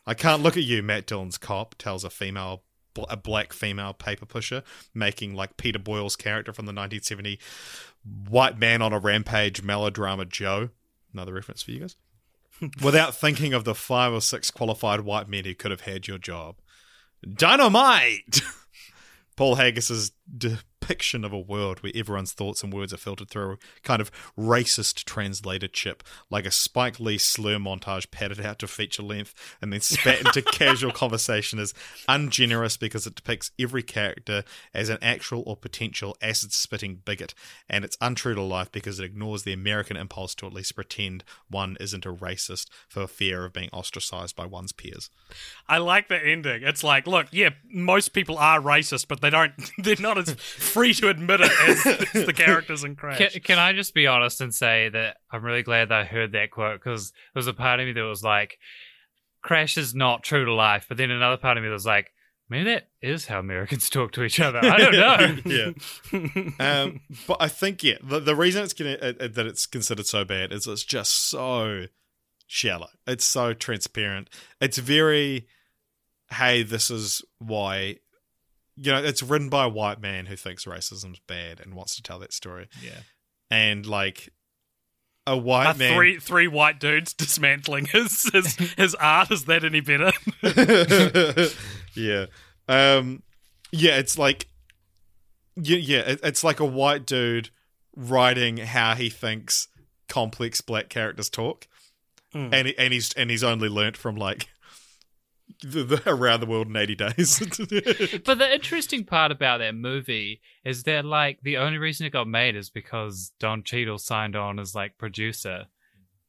I can't look at you, Matt Dillon's cop tells a female, a black female paper pusher, making like Peter Boyle's character from the 1970 white man on a rampage melodrama Joe. Another reference for you guys. Without thinking of the five or six qualified white men who could have had your job. Dynamite! Paul Haggis's depiction of a world where everyone's thoughts and words are filtered through a kind of racist translator chip, like a Spike Lee slur montage padded out to feature length and then spat into casual conversation, is ungenerous because it depicts every character as an actual or potential acid spitting bigot, and it's untrue to life because it ignores the American impulse to at least pretend one isn't a racist for fear of being ostracized by one's peers. I like the ending. It's like, look, yeah, most people are racist, but they don't. They're not as free to admit it as, as the characters in Crash. Can, can I just be honest and say that I'm really glad that I heard that quote because there was a part of me that was like, Crash is not true to life. But then another part of me was like, maybe that is how Americans talk to each other. I don't know. yeah. Um, but I think yeah, the, the reason it's gonna, uh, uh, that it's considered so bad is it's just so shallow. It's so transparent. It's very, hey, this is why. You know, it's written by a white man who thinks racism's bad and wants to tell that story. Yeah. And like a white Are man, three three white dudes dismantling his his, his art. Is that any better? yeah, um, yeah. It's like, yeah, yeah. It, it's like a white dude writing how he thinks complex black characters talk, Mm. and and he's and he's only learnt from like the, the around the world in eighty days. But the interesting part about that movie is that like the only reason it got made is because Don Cheadle signed on as like producer,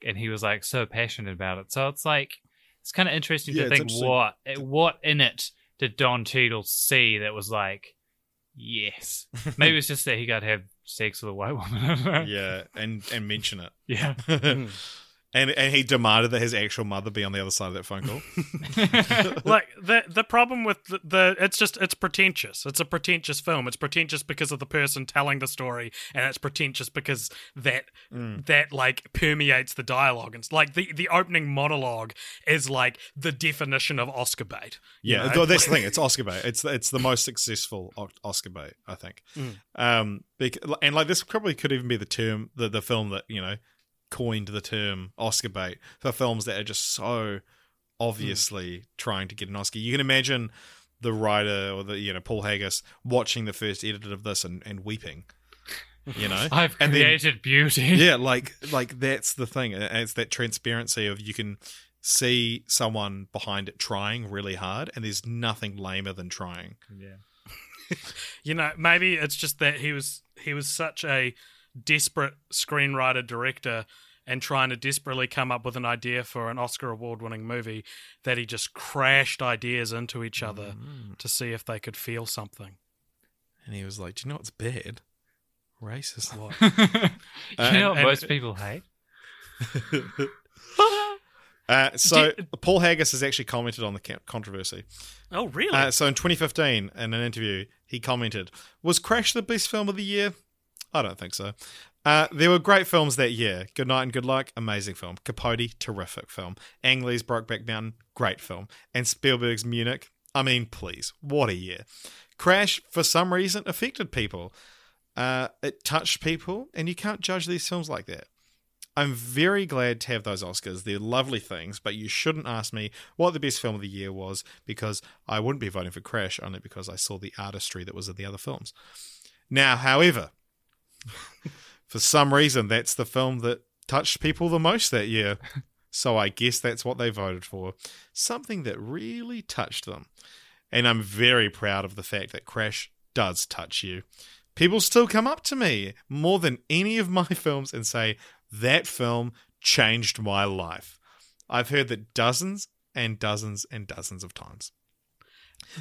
and he was like so passionate about it. So it's like it's kind of interesting Yeah, to think interesting. what what in it did Don Cheadle see that was like, yes, maybe it's just that he got to have sex with a white woman. I don't know. yeah, and and mention it. yeah. Hmm. And and he demanded that his actual mother be on the other side of that phone call. like the the problem with the, the it's just it's pretentious. It's a pretentious film. It's pretentious because of the person telling the story, and it's pretentious because that Mm. that like permeates the dialogue. And it's like the the opening monologue is like the definition of Oscar bait. you Yeah, know? that's the thing. It's Oscar bait. It's it's the most successful Oscar bait, I think. Mm. Um, bec- and like this probably could even be the term, the the film that you know coined the term Oscar bait for films that are just so obviously trying to get an Oscar. You can imagine the writer or the you know Paul Haggis watching the first edit of this and, and weeping. You know, I've And then- created beauty. yeah, like like that's the thing. It's that transparency of you can see someone behind it trying really hard, and there's nothing lamer than trying. Yeah. you know maybe it's just that he was he was such a desperate screenwriter director and trying to desperately come up with an idea for an oscar award winning movie that he just crashed ideas into each other to see if they could feel something And he was like, "Do you know what's bad? Racist." What? you know what and- most people hate? Uh, so Did- Paul Haggis has actually commented on the controversy. oh really Uh, so in 2015, in an interview, he commented, "Was Crash the best film of the year? I don't think so. Uh, there were great films that year. Good Night and Good Luck, amazing film. Capote, terrific film. Ang Lee's Brokeback Mountain, great film. And Spielberg's Munich, I mean, please, what a year. Crash, for some reason, affected people. Uh, it touched people, and you can't judge these films like that. I'm very glad to have those Oscars. They're lovely things, but you shouldn't ask me what the best film of the year was because I wouldn't be voting for Crash only because I saw the artistry that was in the other films. Now, however, for some reason, that's the film that touched people the most that year. So I guess that's what they voted for. Something that really touched them. And I'm very proud of the fact that Crash does touch you. People still come up to me more than any of my films and say, that film changed my life. I've heard that dozens and dozens and dozens of times.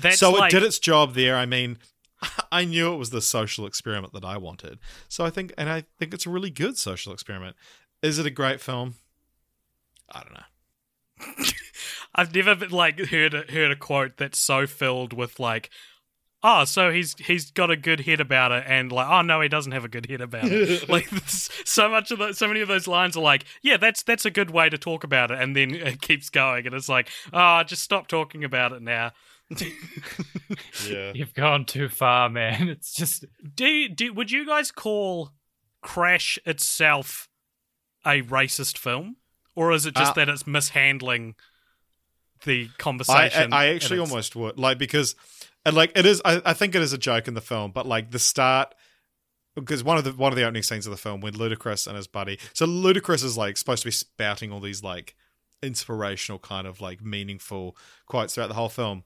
That's so like, it did its job there. I mean, I knew it was the social experiment that I wanted. So I think, and I think it's a really good social experiment. Is it a great film? I don't know. I've never been, like heard a, heard a quote that's so filled with like, oh, so he's he's got a good head about it, and like, oh no, he doesn't have a good head about it. like this- so much of the, so many of those lines are like, yeah, that's that's a good way to talk about it, and then it keeps going, and it's like, oh, just stop talking about it now. Yeah. You've gone too far, man. It's just Do you, do would you guys call Crash itself a racist film, or is it just Uh, that it's mishandling the conversation? I, I and actually almost would like because and like it is I, I think it is a joke in the film but like the start because one of the one of the opening scenes of the film when Ludacris and his buddy so Ludacris is like supposed to be spouting all these like inspirational kind of like meaningful quotes throughout the whole film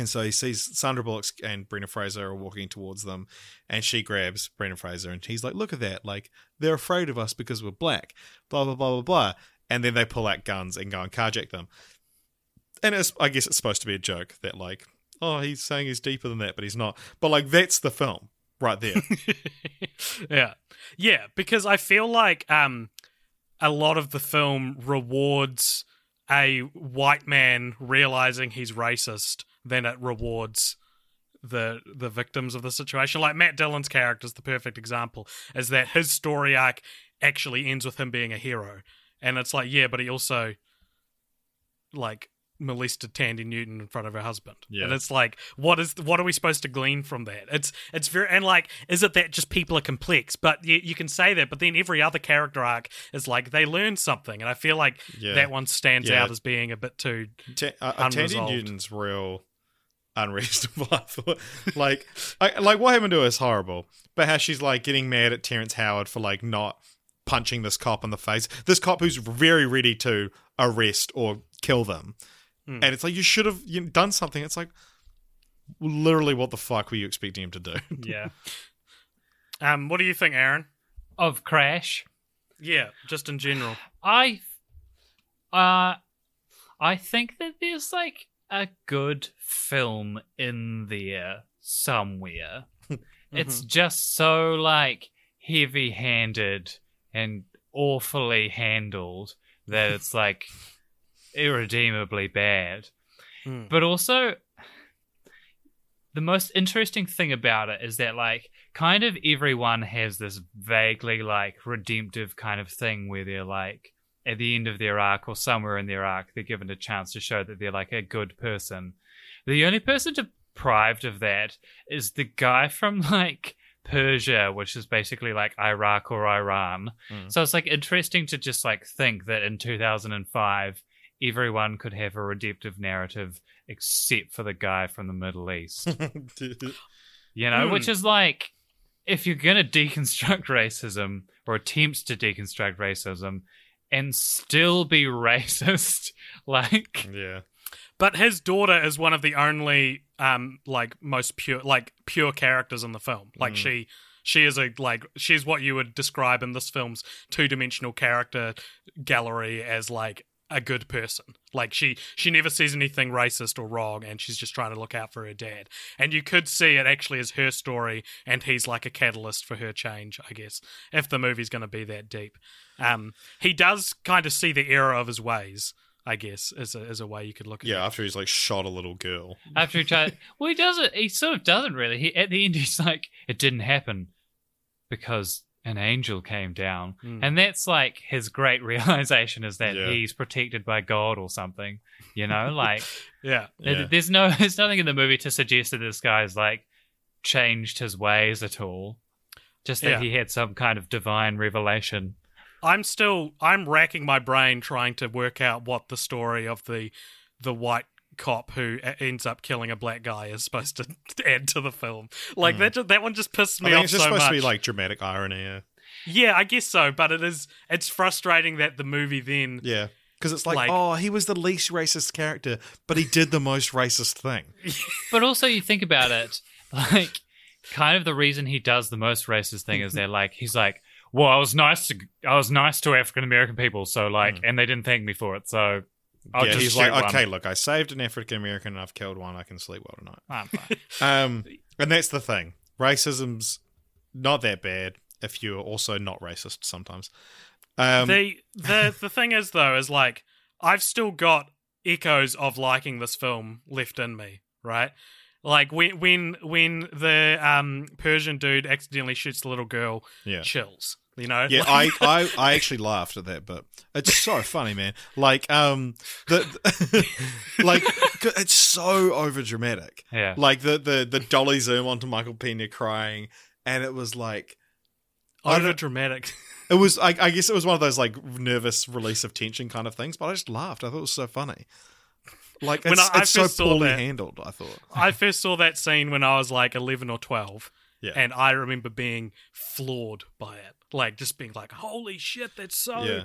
and so he sees Sandra Bullock and Brendan Fraser are walking towards them, and she grabs Brendan Fraser, and he's like, "Look at that! Like they're afraid of us because we're black." Blah blah blah blah blah. And then they pull out guns and go and carjack them and it's, I guess it's supposed to be a joke that like, oh, he's saying he's deeper than that, but he's not. But like, that's the film right there. yeah yeah because i feel like um a lot of the film rewards a white man realizing he's racist than it rewards the the victims of the situation like matt dillon's character is the perfect example is that his story arc actually ends with him being a hero and it's like, yeah, but he also like molested Thandie Newton in front of her husband. Yeah. And it's like, what is what are we supposed to glean from that? It's it's very and like, is it that just people are complex? But you, you can say that, but then every other character arc is like they learn something, and I feel like Yeah. that one stands Yeah. out as being a bit too. Ta- uh, uh, Thandie Newton's real unreasonable. I thought, like, I, like what happened to her is horrible, but how she's like getting mad at Terrence Howard for like not punching this cop in the face. This cop who's very ready to arrest or kill them, Hmm. and it's like you should have you know, done something. It's like literally, what the fuck were you expecting him to do? Yeah. Um, what do you think, Aaron? of Crash. Yeah, just in general. I uh I think that there's like a good film in there somewhere. It's just so like heavy-handed and awfully handled that it's like irredeemably bad. Hmm. But also the most interesting thing about it is that like kind of everyone has this vaguely like redemptive kind of thing where they're like at the end of their arc or somewhere in their arc they're given a chance to show that they're like a good person the only person deprived of that is the guy from like persia which is basically like iraq or iran Mm. so it's like interesting to just like think that in 2005 everyone could have a redemptive narrative except for the guy from the middle east you know, Hmm. which is like if you're gonna deconstruct racism or attempt to deconstruct racism and still be racist, like yeah, But his daughter is one of the only um like most pure like pure characters in the film. Like Mm. she she is a like she's what you would describe in this film's two-dimensional character gallery as like a good person. Like she she never sees anything racist or wrong and she's just trying to look out for her dad. And you could see it actually as her story and he's like a catalyst for her change, I guess, if the movie's going to be that deep. Um he does kind of see the error of his ways. I guess is a, is a way you could look at it. yeah. After he's like shot a little girl. after he tried well he doesn't he sort of doesn't really. He at the end he's like, it didn't happen because an angel came down. Mm. And that's like his great realization is that Yeah. he's protected by God or something. You know, like Yeah. Yeah. there's no there's nothing in the movie to suggest that this guy's like changed his ways at all. Just that Yeah. he had some kind of divine revelation. I'm still I'm racking my brain trying to work out what the story of the the white cop who ends up killing a black guy is supposed to add to the film. Like hmm. that that one just pissed I me think off it's just so supposed much. to be like dramatic irony. Yeah, yeah, I guess so, but it is it's frustrating that the movie then yeah. Because it's like, Like- oh, he was the least racist character, but he did the most racist thing. But also you think about it, like kind of the reason he does the most racist thing is they're like he's like, Well, I was nice to I was nice to African American people, so like hmm. and they didn't thank me for it, so I'll yeah, just he's like, one. okay, look, I saved an African American and I've killed one. I can sleep well tonight. I'm fine. Um, and that's the thing. Racism's not that bad if you're also not racist sometimes. Um, the the the thing is though is like I've still got echoes of liking this film left in me, right? Like when when when the um Persian dude accidentally shoots the little girl, yeah. chills. You know? Yeah, I, I, I actually laughed at that but It's so funny, man. Like, um, the, like it's so over dramatic. Yeah. Like the the the dolly zoom onto Michael Pena crying, and it was like I don't- over dramatic. it was. I, I guess it was one of those like nervous release of tension kind of things. But I just laughed. I thought it was so funny. Like When it's, I- I it's so first saw poorly that- handled. I thought. I first saw that scene when I was like 11 or 12. Yeah. And I remember being floored by it. Like, just being like, holy shit, that's so. Yeah.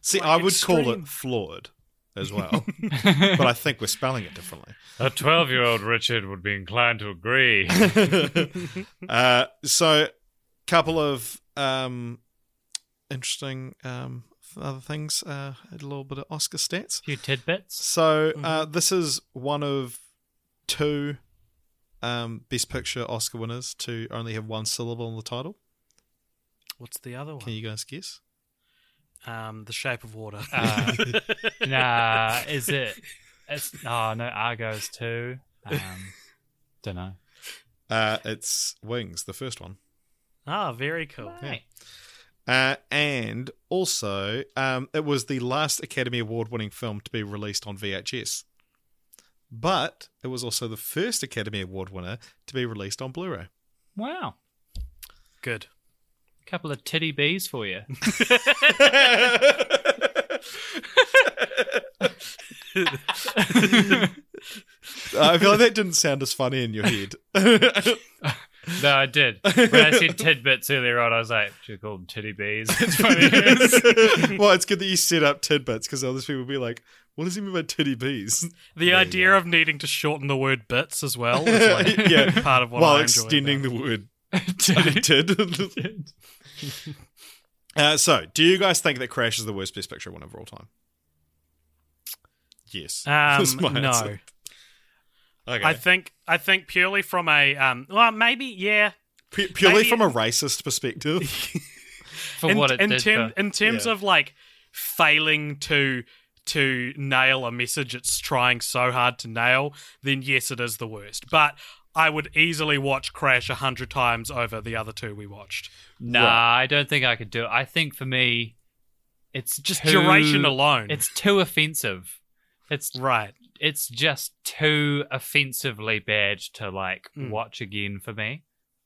See, like, I would call it flawed as well, but I think we're spelling it differently. A twelve year old Richard would be inclined to agree. uh, so, couple of um, interesting um, other things. Uh, a little bit of Oscar stats. A few tidbits. So, uh, this is one of two um, Best Picture Oscar winners to only have one syllable in the title. What's the other one? Can you guys guess? Um, The Shape of Water. Uh, nah, is it? It's oh no, Argo's too. Um, don't know. Uh, it's Wings, the first one. ah, very cool. Right. Uh, and also, um, it was the last Academy Award winning film to be released on VHS. But it was also the first Academy Award winner to be released on Blu ray. Wow. Good. Couple of titty bees for you. I feel like that didn't sound as funny in your head. No, I did. When I said tidbits earlier on, I was like, should call them titty bees. It's funny. well, it's good that you set up tidbits because others people will be like, what does he mean by titty bees? The idea of needing to shorten the word bits as well is like yeah. part of what While I enjoy. extending about the word tid. uh, so, do you guys think that Crash is the worst Best Picture one of all time? Yes. Um, no. answer. Okay. I think I think purely from a um well maybe yeah Pu- purely maybe- from a racist perspective. For in, what it in, did. term- for- in terms Yeah. of like failing to to nail a message it's trying so hard to nail, then yes, it is the worst. But I would easily watch Crash a hundred times over the other two we watched. Nah, I don't think I could do it. I think for me, it's Just too- duration alone. It's too offensive. It's right. it's just too offensively bad to like Mm. watch again for me.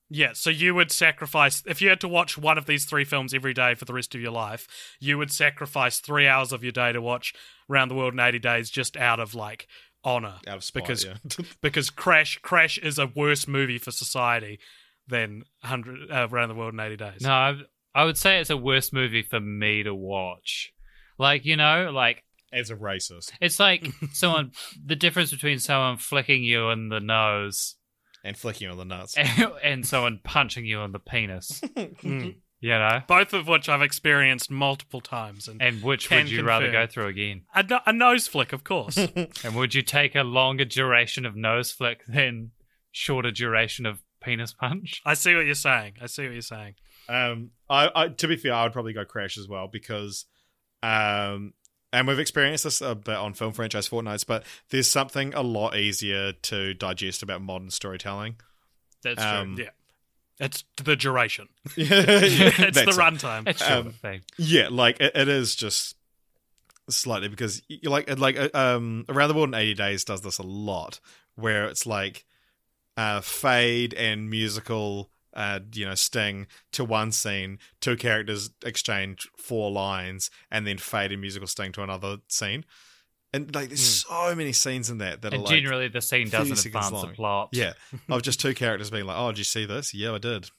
Yeah, so you would sacrifice if you had to watch one of these three films every day for the rest of your life, you would sacrifice three hours of your day to watch Round the World in eighty days just out of like honor. Out of spite, because yeah. because Crash Crash is a worse movie for society than hundred uh, Around the World in eighty days. No, I, I would say it's a worse movie for me to watch. Like you know, like As a racist. it's like someone. The difference between someone flicking you in the nose And flicking on the nuts. and, and someone punching you on the penis. Mm. You know, Both of which I've experienced multiple times, and, and which would you rather go through again? a, no- a nose flick, of course. And would you take a longer duration of nose flick than shorter duration of penis punch? I see what you're saying. I see what you're saying. Um, I, I to be fair, I would probably go Crash as well because, um, and we've experienced this a bit on Film Franchise Fortnights, but there's something a lot easier to digest about modern storytelling. That's Um, true. Yeah, it's the duration. yeah, it's the it. runtime. It's true. um, thing. Yeah, like it, it is just slightly because you like like uh, um around the world in 80 days does this a lot where it's like uh fade and musical uh you know sting to one scene two characters exchange four lines and then fade and musical sting to another scene. And like there's so many scenes in that that And are like generally, the scene doesn't seconds advance the long. plot. yeah. Of just two characters being like oh did you see this? Yeah i did.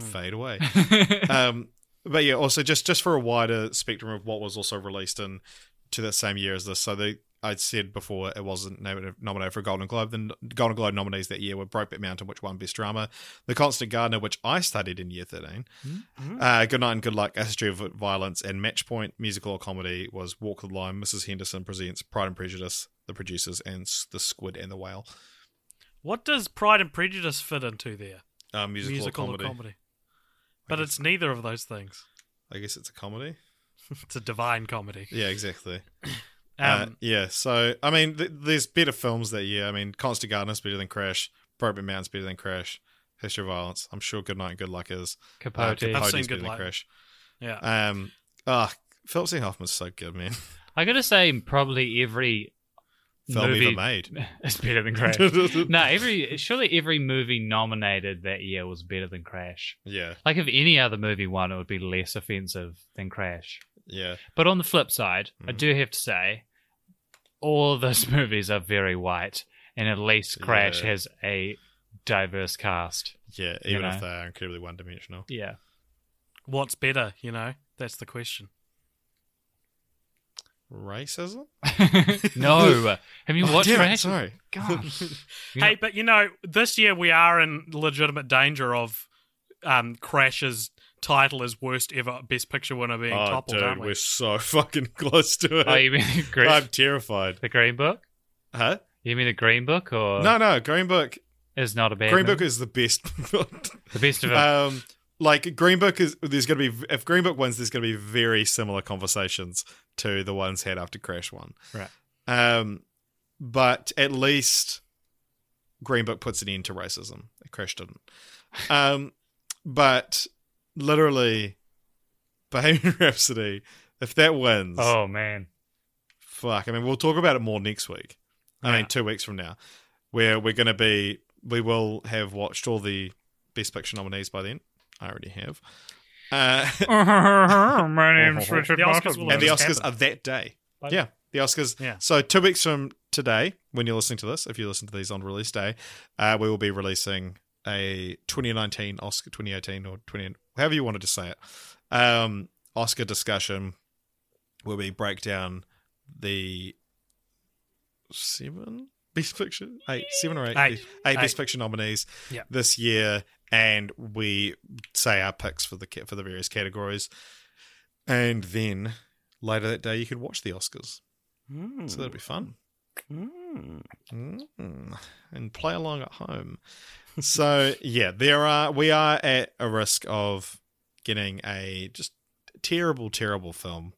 Fade away. Um, but yeah, also just just for a wider spectrum of what was also released in to that same year as this. So the I'd said before it wasn't nominated, nominated for a Golden Globe. The Golden Globe nominees that year were Brokeback Mountain, which won Best Drama, The Constant Gardener, which I studied in year 13, uh, Good Night and Good Luck, A History of Violence, and Match Point, musical or comedy, was Walk the Line, Mrs. Henderson Presents, Pride and Prejudice, The Producers, and The Squid and the Whale. What does Pride and Prejudice fit into there? Uh, musical, Musical or comedy. or comedy? But guess- it's neither of those things. I guess it's a comedy. It's a divine comedy. Yeah, exactly. Um, uh, yeah, so I mean, th- there's better films that year. I mean, Constant Gardener's better than Crash. Brokeback Mountain's better than Crash. History of Violence. I'm sure Good Night and Good Luck is. Uh, Capote. I've Capote's seen better Good than Luck. Crash. yeah. Um, ah, Philip Seymour Hoffman's so good, man. I gotta say, probably every Film movie ever made. is better than Crash. no, every surely every movie nominated that year was better than Crash. yeah, Like if any other movie won, it would be less offensive than Crash. Yeah, But on the flip side, I Mhm. do have to say, all of those movies are very white, and at least Crash Yeah. has a diverse cast. yeah. You Even if they are incredibly one-dimensional. Yeah. What's better? You know, that's the question. Racism? no. Have you Oh, watched damn it, Crash? Sorry. God. Hey, but you know, this year we are in legitimate danger of um, Crash's title as worst ever Best Picture winner being Oh, toppled, dude, aren't we? we're so fucking close to it. Oh, you mean Green, I'm terrified. the Green Book? Huh? You mean the Green Book, or No, no. Green Book. is not a bad Green Book movie? is the best. the best of it? um like green book is there's gonna be if green book wins there's gonna be very similar conversations to the ones had after crash one Right. um but at least green book puts an end to racism crash didn't um but literally Bohemian Rhapsody, if that wins, Oh man. fuck. I mean, we'll talk about it more next week. I Yeah. mean, two weeks from now, where we're going to be, we will have watched all the Best Picture nominees by then. I already have. Uh, My name's Richard The Oscars will and the Oscars happen. are that day. But- yeah, the Oscars. Yeah. So two weeks from today, when you're listening to this, if you listen to these on release day, uh, we will be releasing a 2019 Oscar, 2018 or 20, however you wanted to say it, um, Oscar discussion where we break down the seven best picture, eight, seven or eight, Eight. eight best Eight. picture nominees Yeah. this year, and we say our picks for the for the various categories, and then later that day you could watch the Oscars. So that'll be fun. Mm. And play along at home. so yeah, there are we are at a risk of getting a just terrible, terrible film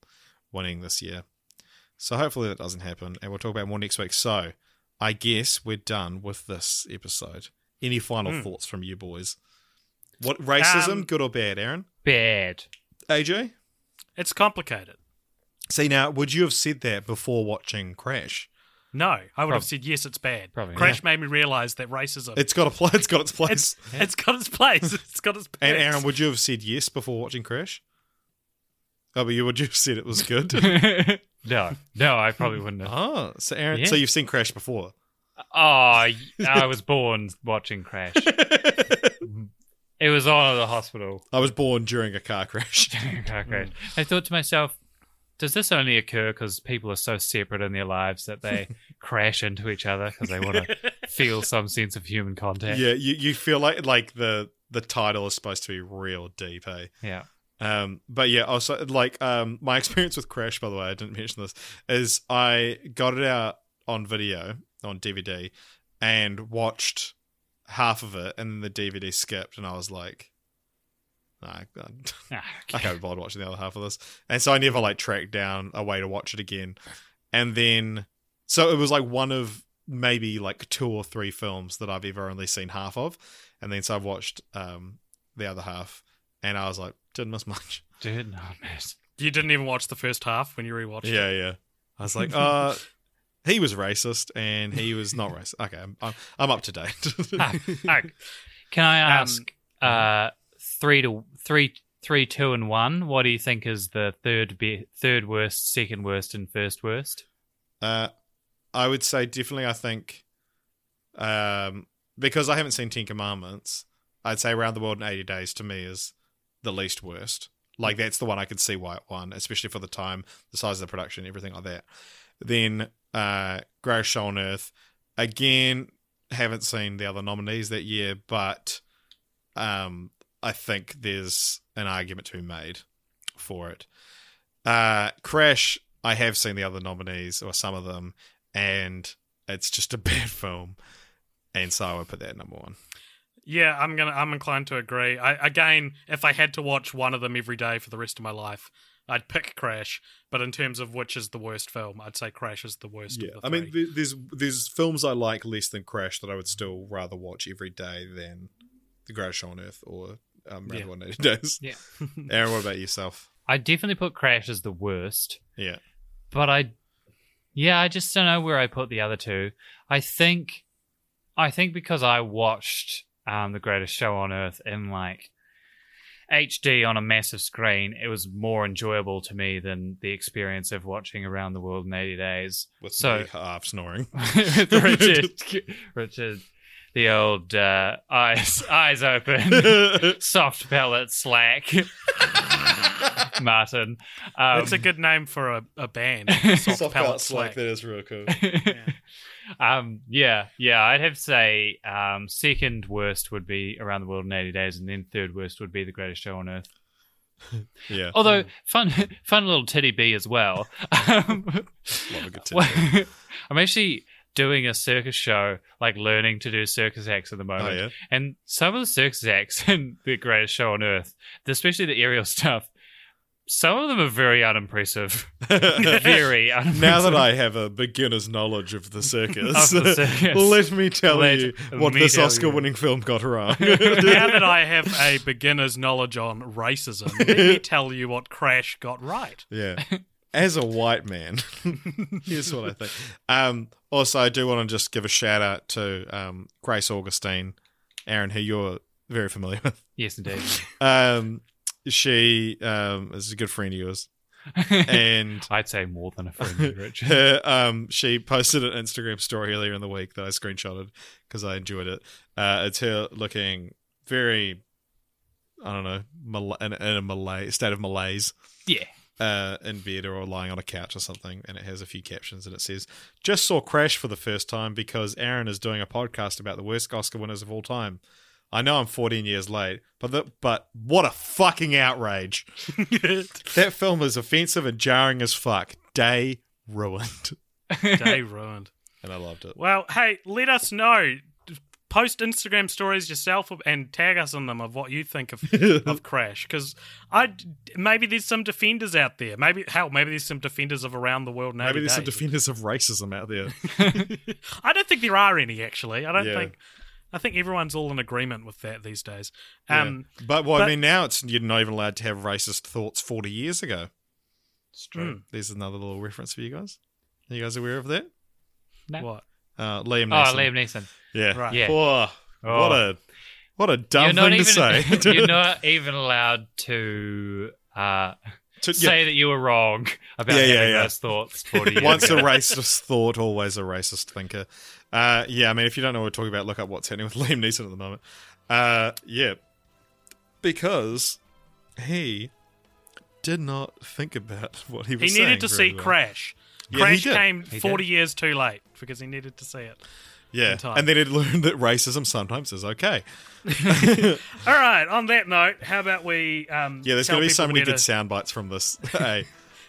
winning this year. So hopefully that doesn't happen, and we'll talk about more next week. So I guess we're done with this episode. Any final Hmm. thoughts from you boys? What racism, Um, good or bad, Aaron? Bad. AJ? It's complicated. See now, would you have said that before watching Crash? No, I would Prob- have said yes. It's bad. Probably Crash made me realize that racism. It's got a pl- it's got its place. it's it's got its place. It's got its. Place. And. Aaron, would you have said yes before watching Crash? Oh, but you would you have said it was good? no, no, I probably wouldn't have. oh, so Aaron, Yeah. so you've seen Crash before? Oh, y- I was born watching Crash. It was on at the hospital. I was born during a car crash. a Car crash. I thought to myself, does this only occur because people are so separate in their lives that they crash into each other because they want to feel some sense of human contact? yeah, you, you feel like like the the title is supposed to be real deep, eh? Yeah. Um, but yeah, also like um, my experience with Crash, by the way, I didn't mention this, is I got it out on video on DVD and watched half of it, and then the DVD skipped, and I was like, nah, I, Ah, I can't be bothered watching the other half of this, and so I never like tracked down a way to watch it again, and then so it was like one of maybe like two or three films that I've ever only seen half of, and then so I've watched um the other half, and I was like, didn't miss much. Did not miss. you didn't even watch the first half when you rewatched it. Yeah, yeah. I was like, uh, he was racist and he was not racist. Okay, I'm, I'm, I'm up to date. Ah, ah. Can I Um, ask uh, three to three, three, two, and one? What do you think is the third be- third worst, second worst, and first worst? uh, I would say definitely. I think, um, because I haven't seen Ten Commandments, I'd say Around the World in 80 Days to me is the least worst. Like that's the one I could see why it won, especially for the time, the size of the production, everything like that. Then uh, Show on Earth. Again, haven't seen the other nominees that year, but um, I think there's an argument to be made for it. Uh, Crash, I have seen the other nominees or some of them, and it's just a bad film, and so I would put that at number one. Yeah, I'm gonna. I'm inclined to agree. I, again, if I had to watch one of them every day for the rest of my life, I'd pick Crash. But in terms of which is the worst film, I'd say Crash is the worst. Yeah, of the I mean, there's there's films I like less than Crash that I would still rather watch every day than The Greatest Show on Earth or um, Round Yeah. the World in 80 Days. Yeah. Aaron, what about yourself? I definitely put Crash as the worst, Yeah, but I, yeah, I just don't know where I put the other two. I think, I think because I watched um, the Greatest Show on Earth in like HD on a massive screen, it was more enjoyable to me than the experience of watching Around the World in 80 Days. with So- me half snoring. Richard, Richard, the old uh, eyes eyes open, soft palate slack. Martin, um, That's a good name for a, a band. Soft, Soft palate pellets slack. that is real cool. um, yeah, yeah, I'd have to say um, second worst would be Around the World in 80 Days, and then third worst would be The Greatest Show on Earth. Yeah, Although fun, fun little titty bee as well. Um, love a good Well, tip. I'm actually doing a circus show, like learning to do circus acts at the oh, moment. Oh, yeah? And some of the circus acts in the greatest show on earth, especially the aerial stuff, Some of them are very unimpressive. very unimpressive. now that I have a beginner's knowledge of the circus, Of the circus. let me tell Let you what this Oscar winning film got wrong. now that I have a beginner's knowledge on racism, let me tell you what Crash got right. yeah. As a white man, here's what I think. Um, also, I do want to just give a shout out to um, Grace Augustine, Aaron, who you're very familiar with. yes, indeed. Um, she um, is a good friend of yours. And I'd say more than a friend, Richard. her, um, she posted an Instagram story earlier in the week that I screenshotted because I enjoyed it. Uh, it's her looking very, I don't know, mal- in, in a Malay state of malaise. Yeah. Uh, in bed or lying on a couch or something, and it has a few captions, and it says, "Just saw Crash for the first time because Aaron is doing a podcast about the worst Oscar winners of all time. I know I'm 14 years late, but the, but what a fucking outrage! that film is offensive and jarring as fuck. Day ruined, Day ruined. and I loved it. Well, hey, let us know. Post Instagram stories yourself and tag us on them of what you think of, of Crash, because I maybe there's some defenders out there. Maybe hell, maybe there's some defenders of around the world now. Maybe there's some defenders of racism out there. I don't think there are any actually. I don't Yeah. think. I think everyone's all in agreement with that these days. Yeah. Um, but well, I mean, now it's you're not even allowed to have racist thoughts 40 years ago. It's true. There's another little reference for you guys. Are you guys aware of that? No. What? Uh, Liam Oh, Neeson. Liam Neeson. Yeah. Right. Yeah. Oh, Oh. What a what a dumb you're not thing even, to say. you're not even allowed to uh, To- yeah, say that you were wrong about Yeah, yeah, having yeah. those thoughts 40 years Once a racist thought, always a racist thinker. Uh, yeah, I mean, if you don't know what we're talking about, look up what's happening with Liam Neeson at the moment. Uh, yeah, because he did not think about what he was. Saying. He needed to see well. Crash. Yeah, Crash came He 40 did. years too late because he needed to see it. Yeah, and then he learned that racism sometimes is okay. All right. On that note, how about we? Um, Yeah, there's going to be so many good to- sound bites from this. hey,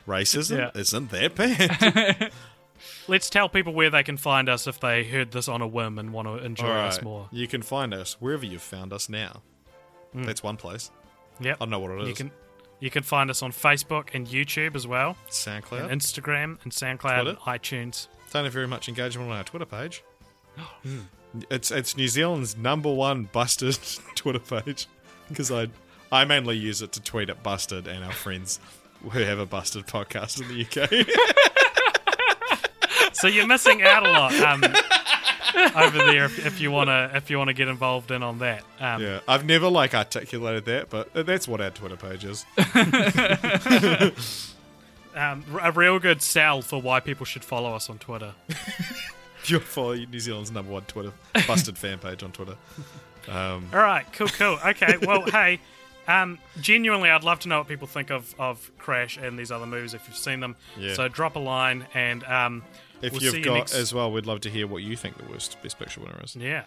racism Yeah. isn't that bad. Let's tell people where they can find us if they heard this on a whim and want to enjoy All us more. you can find us wherever you've found us now. That's one place. Yep. I don't know what it is. You can you can find us on Facebook and YouTube as well, SoundCloud. and Instagram and SoundCloud, Twitter. and iTunes. Don't have very much engagement on our Twitter page. It's it's New Zealand's number one busted Twitter page because I I mainly use it to tweet at busted and our friends who have a busted podcast in the UK. So you're missing out a lot um, over there if, if you wanna if you wanna get involved in on that. Um, yeah, I've never like articulated that, but that's what our Twitter page is. um, a real good sell for why people should follow us on Twitter. If you follow New Zealand's number one Twitter busted fan page on Twitter. Um, All right, cool, cool. Okay, well, hey, um, genuinely, I'd love to know what people think of, of Crash and these other movies if you've seen them. Yeah. So drop a line, and um, if we'll you've see you got next- as well, we'd love to hear what you think the worst Best Picture winner is. yeah,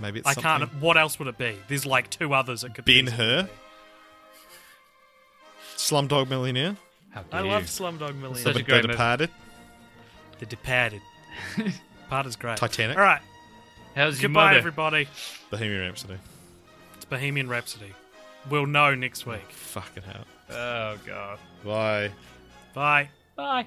Maybe it's I something. can't. What else would it be? There's like two others it could be Ben be. Hur, Slumdog Millionaire, I dare love. Slumdog Millionaire. Such a The, great the movie. Departed, The Departed. Part is great. Titanic. All right, How's your goodbye, mother? everybody. Bohemian Rhapsody. It's Bohemian Rhapsody. We'll know next week. Fucking hell. Oh god. Bye. Bye. Bye.